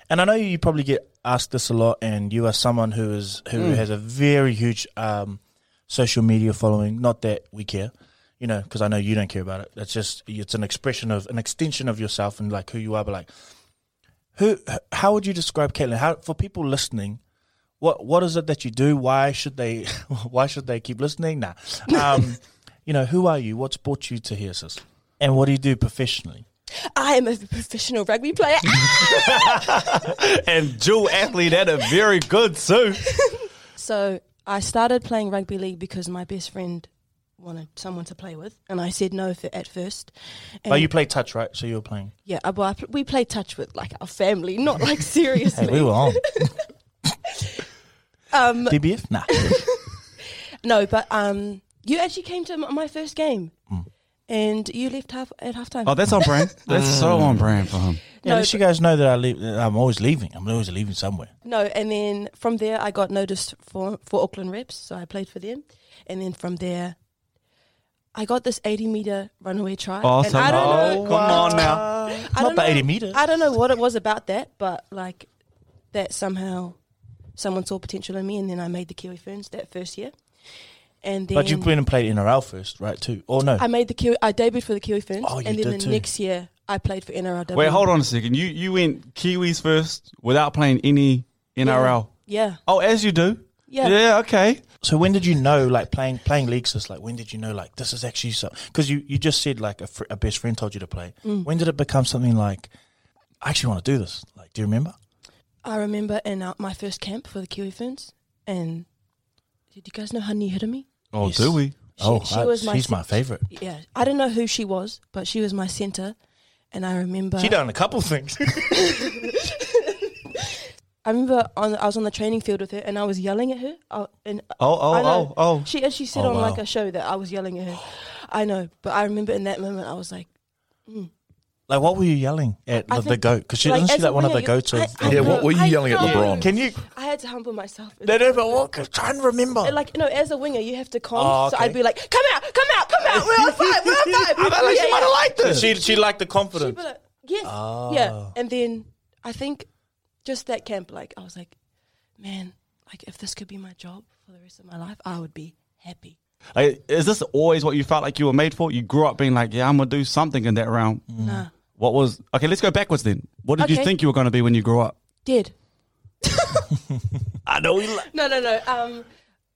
and I know you probably get asked this a lot, and you are someone who is who Mm. has a very huge um, social media following. Not that we care, you know, because I know you don't care about it. It's just it's an expression of an extension of yourself and like who you are. But like, who? How would you describe Katelyn? How for people listening? What what is it that you do? Why should they <laughs> why should they keep listening? Nah. <laughs> Um, you know, who are you? What's brought you to here, sis? And what do you do professionally? I am a professional rugby player. <laughs> and dual athlete at a very good too. so I started playing rugby league because my best friend wanted someone to play with, and I said no for, at first. But you play touch, right? So you were playing. Yeah, uh, well, I pl- we play touch with like our family, not <laughs> like seriously. Hey, we were on. <laughs> um, DBF? Nah. <laughs> no, but um, you actually came to m- my first game, Mm. and you left half at halftime. Oh, that's on brand. That's so on brand for him. Yeah, at No, least you guys know that I leave, that I'm always leaving. I'm always leaving somewhere. No, and then from there I got noticed for for Auckland Reps, so I played for them, and then from there. I got this 80 meter runaway try. Awesome. Oh, and I don't Oh, know, come on now. <laughs> I Not don't the 80 meters. I don't know what it was about that, but like that somehow someone saw potential in me, and then I made the Kiwi Ferns that first year. And then But you went and played NRL first, right? Too. Or no? I made the Kiwi. I debuted for the Kiwi Ferns, Oh, you and then did the too. next year I played for NRLW. Wait, hold on a second. You you went Kiwis first without playing any NRL. Yeah. Oh, as you do. Yeah. Yeah. Okay. So when did you know, like playing playing leagues? Is like when did you know, like this is actually so? Because you, you just said like a, fr- a best friend told you to play. Mm. When did it become something like I actually want to do this? Like, do you remember? I remember in uh, my first camp for the Kiwi Ferns, and did you guys know Honey Hireme? Oh, Yes. do we? oh, she I- was my she's cen- my favorite. Yeah, I don't know who she was, but she was my center, and I remember She done a couple things. <laughs> <laughs> I remember on I was on the training field with her, and I was yelling at her. I, and Oh, oh, know. oh, oh. She and she said Oh, on like a show that I was yelling at her. I know, but I remember in that moment I was like, like, what were you yelling at I the, the think, goat? Because she like, isn't she as a like one of the goats of? I- I Yeah, know, what were you I yelling at. LeBron? Can you? I had to humble myself. No, no, but what? Try and remember. And, Like no, as a winger, you have to calm. Oh, So. I'd be like, "Come out, come out, come out! We're on five, we're on <laughs> five. I felt like she Yeah, might have liked this. She she liked the She'd confidence. be like, yes, Ah. yeah. And then I think just that camp, like I was like, man, like if this could be my job for the rest of my life, I would be happy. Like, is this always what you felt like you were made for? You grew up being like, yeah, I'm gonna do something in that realm. Nah, What was okay? Let's go backwards then. What did you think you were going to be when you grew up? dead. <laughs> I know. No, no, no. Um,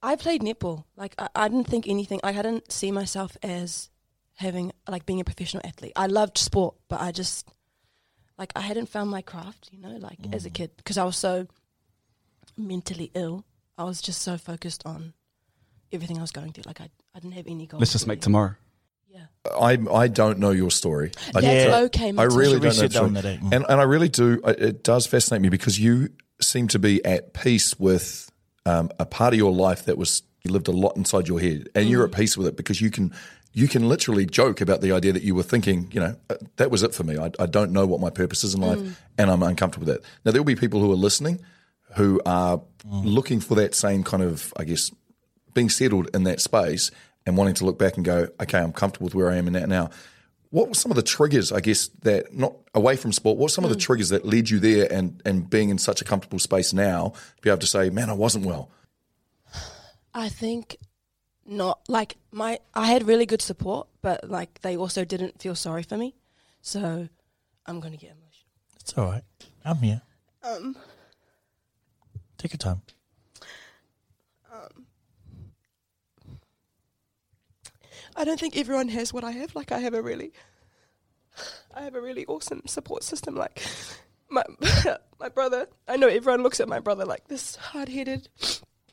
I played netball. Like I, I didn't think anything. Like I didn't see myself as having like being a professional athlete. I loved sport, but I just like I hadn't found my craft. You know, like as a kid because I was so mentally ill. I was just so focused on everything I was going through. Like I, I didn't have any goals. Let's just make really. tomorrow. I I don't know your story. I, That's I- okay, I really don't know sit the down story. that? Mm. and and I really do. It it does fascinate me because you seem to be at peace with um, a part of your life that was you lived a lot inside your head, and you're at Mm. peace with it because you can you can literally joke about the idea that you were thinking, you know, "Uh, that was it for me. I, I don't know what my purpose is in life, Mm. and I'm uncomfortable with that. Now there will be people who are listening who are Mm. looking for that same kind of, I guess, being settled in that space and wanting to look back and go, okay, I'm comfortable with where I am in that now. What were some of the triggers, I guess, that not away from sport, what were some of the triggers that led you there and, and being in such a comfortable space now to be able to say, man, I wasn't well? I think not like my I had really good support, but like they also didn't feel sorry for me. So I'm gonna get emotional. It's all right. I'm here. Um, Take your time. um, I don't think everyone has what I have. Like I have a really, I have a really awesome support system. Like my <laughs> my brother. I know everyone looks at my brother like this hard headed,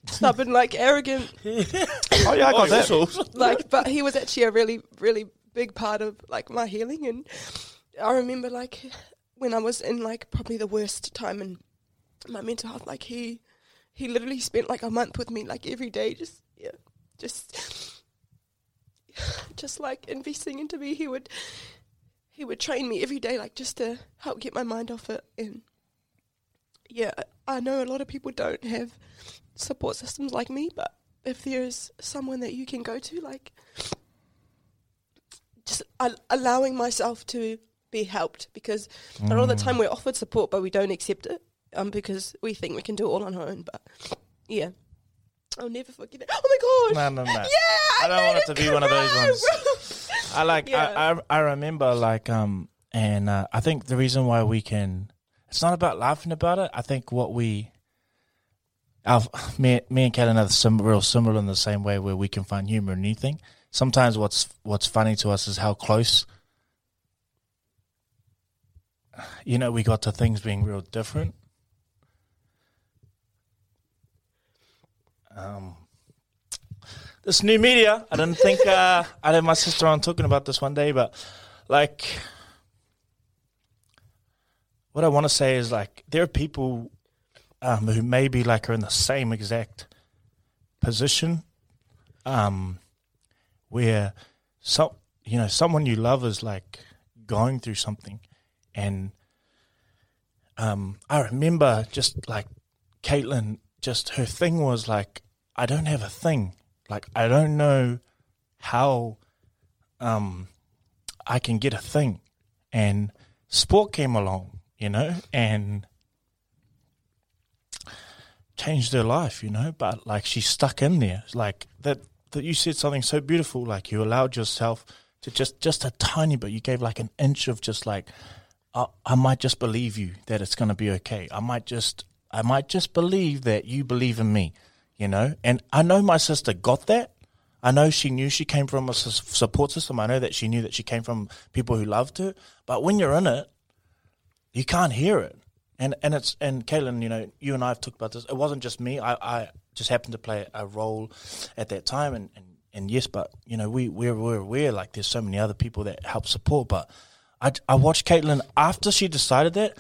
stubborn, like arrogant. <laughs> Oh, yeah, I oh, got that. like, but he was actually a really, really big part of like my healing. And I remember like when I was in like probably the worst time in my mental health, like he he literally spent like a month with me, like every day, just yeah, just <sighs> just like investing into me. He would he would train me every day, like just to help get my mind off it. And yeah, I know a lot of people don't have support systems like me, but if there's someone that you can go to, like just al- allowing myself to be helped, because a lot of the time we're offered support, but we don't accept it, um, because we think we can do it all on our own. But yeah, I'll never forget it. Oh my gosh! No, no, no. <laughs> Yeah, I don't want it to be one of those ones. <laughs> I like. Yeah. I, I I remember like um, and uh, I think the reason why we can, it's not about laughing about it. I think what we, our me, me and Kellen are real similar in the same way where we can find humor in anything. Sometimes what's what's funny to us is how close. You know, we got to things being real different. Um, this new media. I didn't think uh, I had my sister on talking about this one day, but like, what I want to say is like there are people um, who maybe like are in the same exact position, um, where so you know someone you love is like going through something, and um, I remember just like Katelyn, just her thing was like, I don't have a thing. Like I don't know how um I can get a thing. And sport came along, you know, and changed her life, you know, but like she's stuck in there. Like that that you said something so beautiful, like you allowed yourself to just just a tiny bit, you gave like an inch of just like I, I might just believe you that it's going to be okay. I might just I might just believe that you believe in me, you know? And I know my sister got that. I know she knew she came from a support system. I know that she knew that she came from people who loved her. But when you're in it, you can't hear it. And and it's and Katelyn, you know, you and I have talked about this. It wasn't just me. I, I just happened to play a role at that time and, and, and yes, but you know, we we're, we're aware like there's so many other people that help support. But I, I watched Katelyn after she decided that.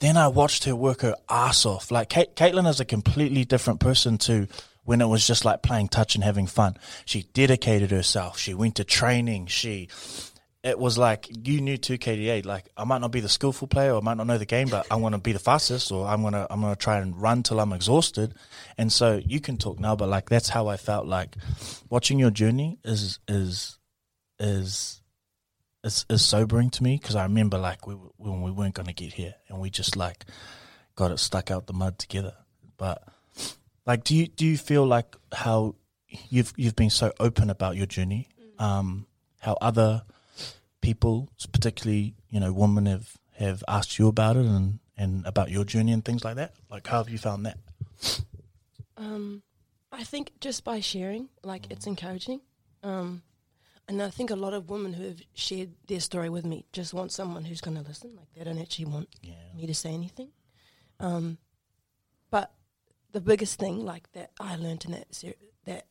Then I watched her work her ass off. Like Kate, Katelyn is a completely different person to when it was just like playing touch and having fun. She dedicated herself. She went to training. She, it was like you knew two KDA. Like I might not be the skillful player, or I might not know the game, but I want to be the fastest, or I'm gonna I'm gonna try and run till I'm exhausted. And so you can talk now, but like that's how I felt. Like watching your journey is is is is, is sobering to me because I remember like we when we weren't going to get here and we just like got it stuck out the mud together. But like, do you do you feel like how you've you've been so open about your journey? Um, how other people, particularly you know women, have have asked you about it and and about your journey and things like that. Like, how have you found that? Um, I think just by sharing, like it's encouraging. Um, and I think a lot of women who have shared their story with me just want someone who's going to listen. Like they don't actually want me to say anything. Um, but the biggest thing, like that I learned in that ser- that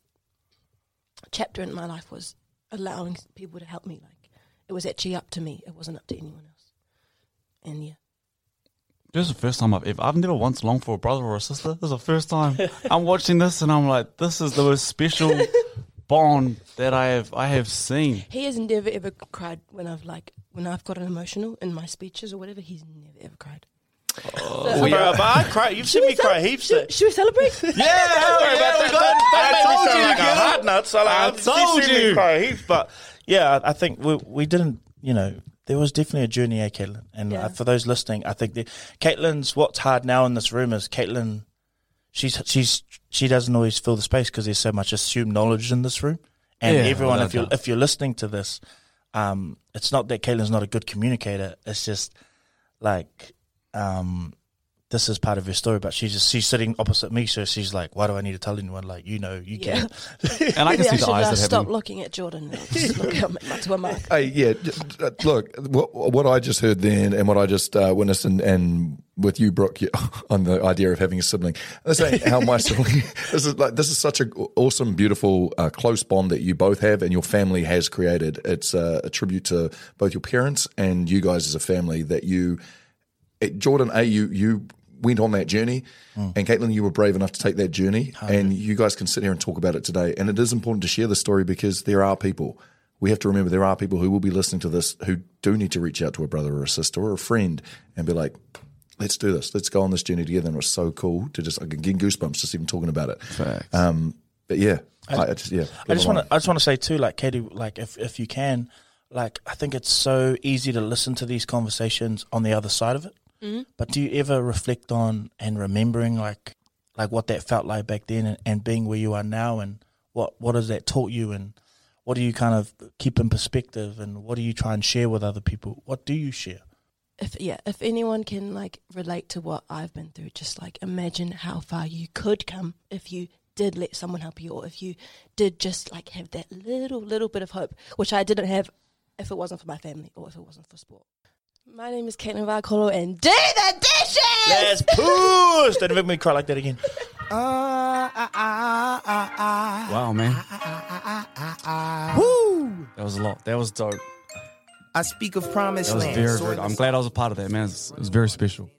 chapter in my life was allowing people to help me. Like it was actually up to me. It wasn't up to anyone else. And yeah. This is the first time I've ever. I've never once longed for a brother or a sister. This is the first time I'm watching this, and I'm like, this is the most special <laughs> bond that I have I have seen. He has never ever cried when I've like when I've gotten emotional in my speeches or whatever. He's never ever cried. Oh, bro, but I cry. You've seen me cry heaps. Should, should we celebrate? <laughs> Yeah, hell yeah, yeah, we we got- got, I I told told you, you like girl. a hard nut. So like, I I've told seen me you. cry heaps. But yeah, I I think we we didn't. You know, there was definitely a journey, eh, Katelyn? And Yeah. uh, for those listening, I think the, Katelyn's what's hard now in this room is Katelyn. She's she's she doesn't always fill the space because there's so much assumed knowledge in this room. And Yeah, everyone, if you doubt. if you're listening to this, um, it's not that Katelyn's not a good communicator. It's just like um, this is part of her story, but she's just she's sitting opposite me, so she's like, "Why do I need to tell anyone? Like, you know, you Yeah. can." <laughs> And I can Maybe see the eyes uh, that stop having- looking at Jordan. and look at Matua Mark. Hey, yeah. j- j- Look, what, what I just heard then, and what I just uh, witnessed, and, and with you, Brooke, yeah, <laughs> on the idea of having a sibling. This ain't how my <laughs> sibling. This is like this is such an awesome, beautiful, uh, close bond that you both have, and your family has created. It's uh, a tribute to both your parents and you guys as a family. That you, Jordan, a you you went on that journey, and Katelyn, you were brave enough to take that journey, and you guys can sit here and talk about it today. And it is important to share the story because there are people. We have to remember there are people who will be listening to this who do need to reach out to a brother or a sister or a friend and be like, let's do this. Let's go on this journey together. And it was so cool to just, I can get goosebumps just even talking about it. Um, but yeah, I, I- I just, yeah. I just want to. I just want to say too, like Katie, like if if you can, like I think it's so easy to listen to these conversations on the other side of it. Mhm. But do you ever reflect on and remembering like like what that felt like back then, and, and being where you are now, and what what has that taught you, and what do you kind of keep in perspective, and what do you try and share with other people? What do you share? if yeah, if anyone can like relate to what I've been through, just like imagine how far you could come if you did let someone help you, or if you did just like have that little little bit of hope, which I didn't have if it wasn't for my family or if it wasn't for sport. My name is Katelyn Vaha'Akolo, and do the dishes. Let's push. Don't make me cry like that again. Ah, ah, ah, wow, man. Woo! That was a lot. That was dope. I speak of promised That was land. very, very. I'm glad I was a part of that, man. It was, it was very special.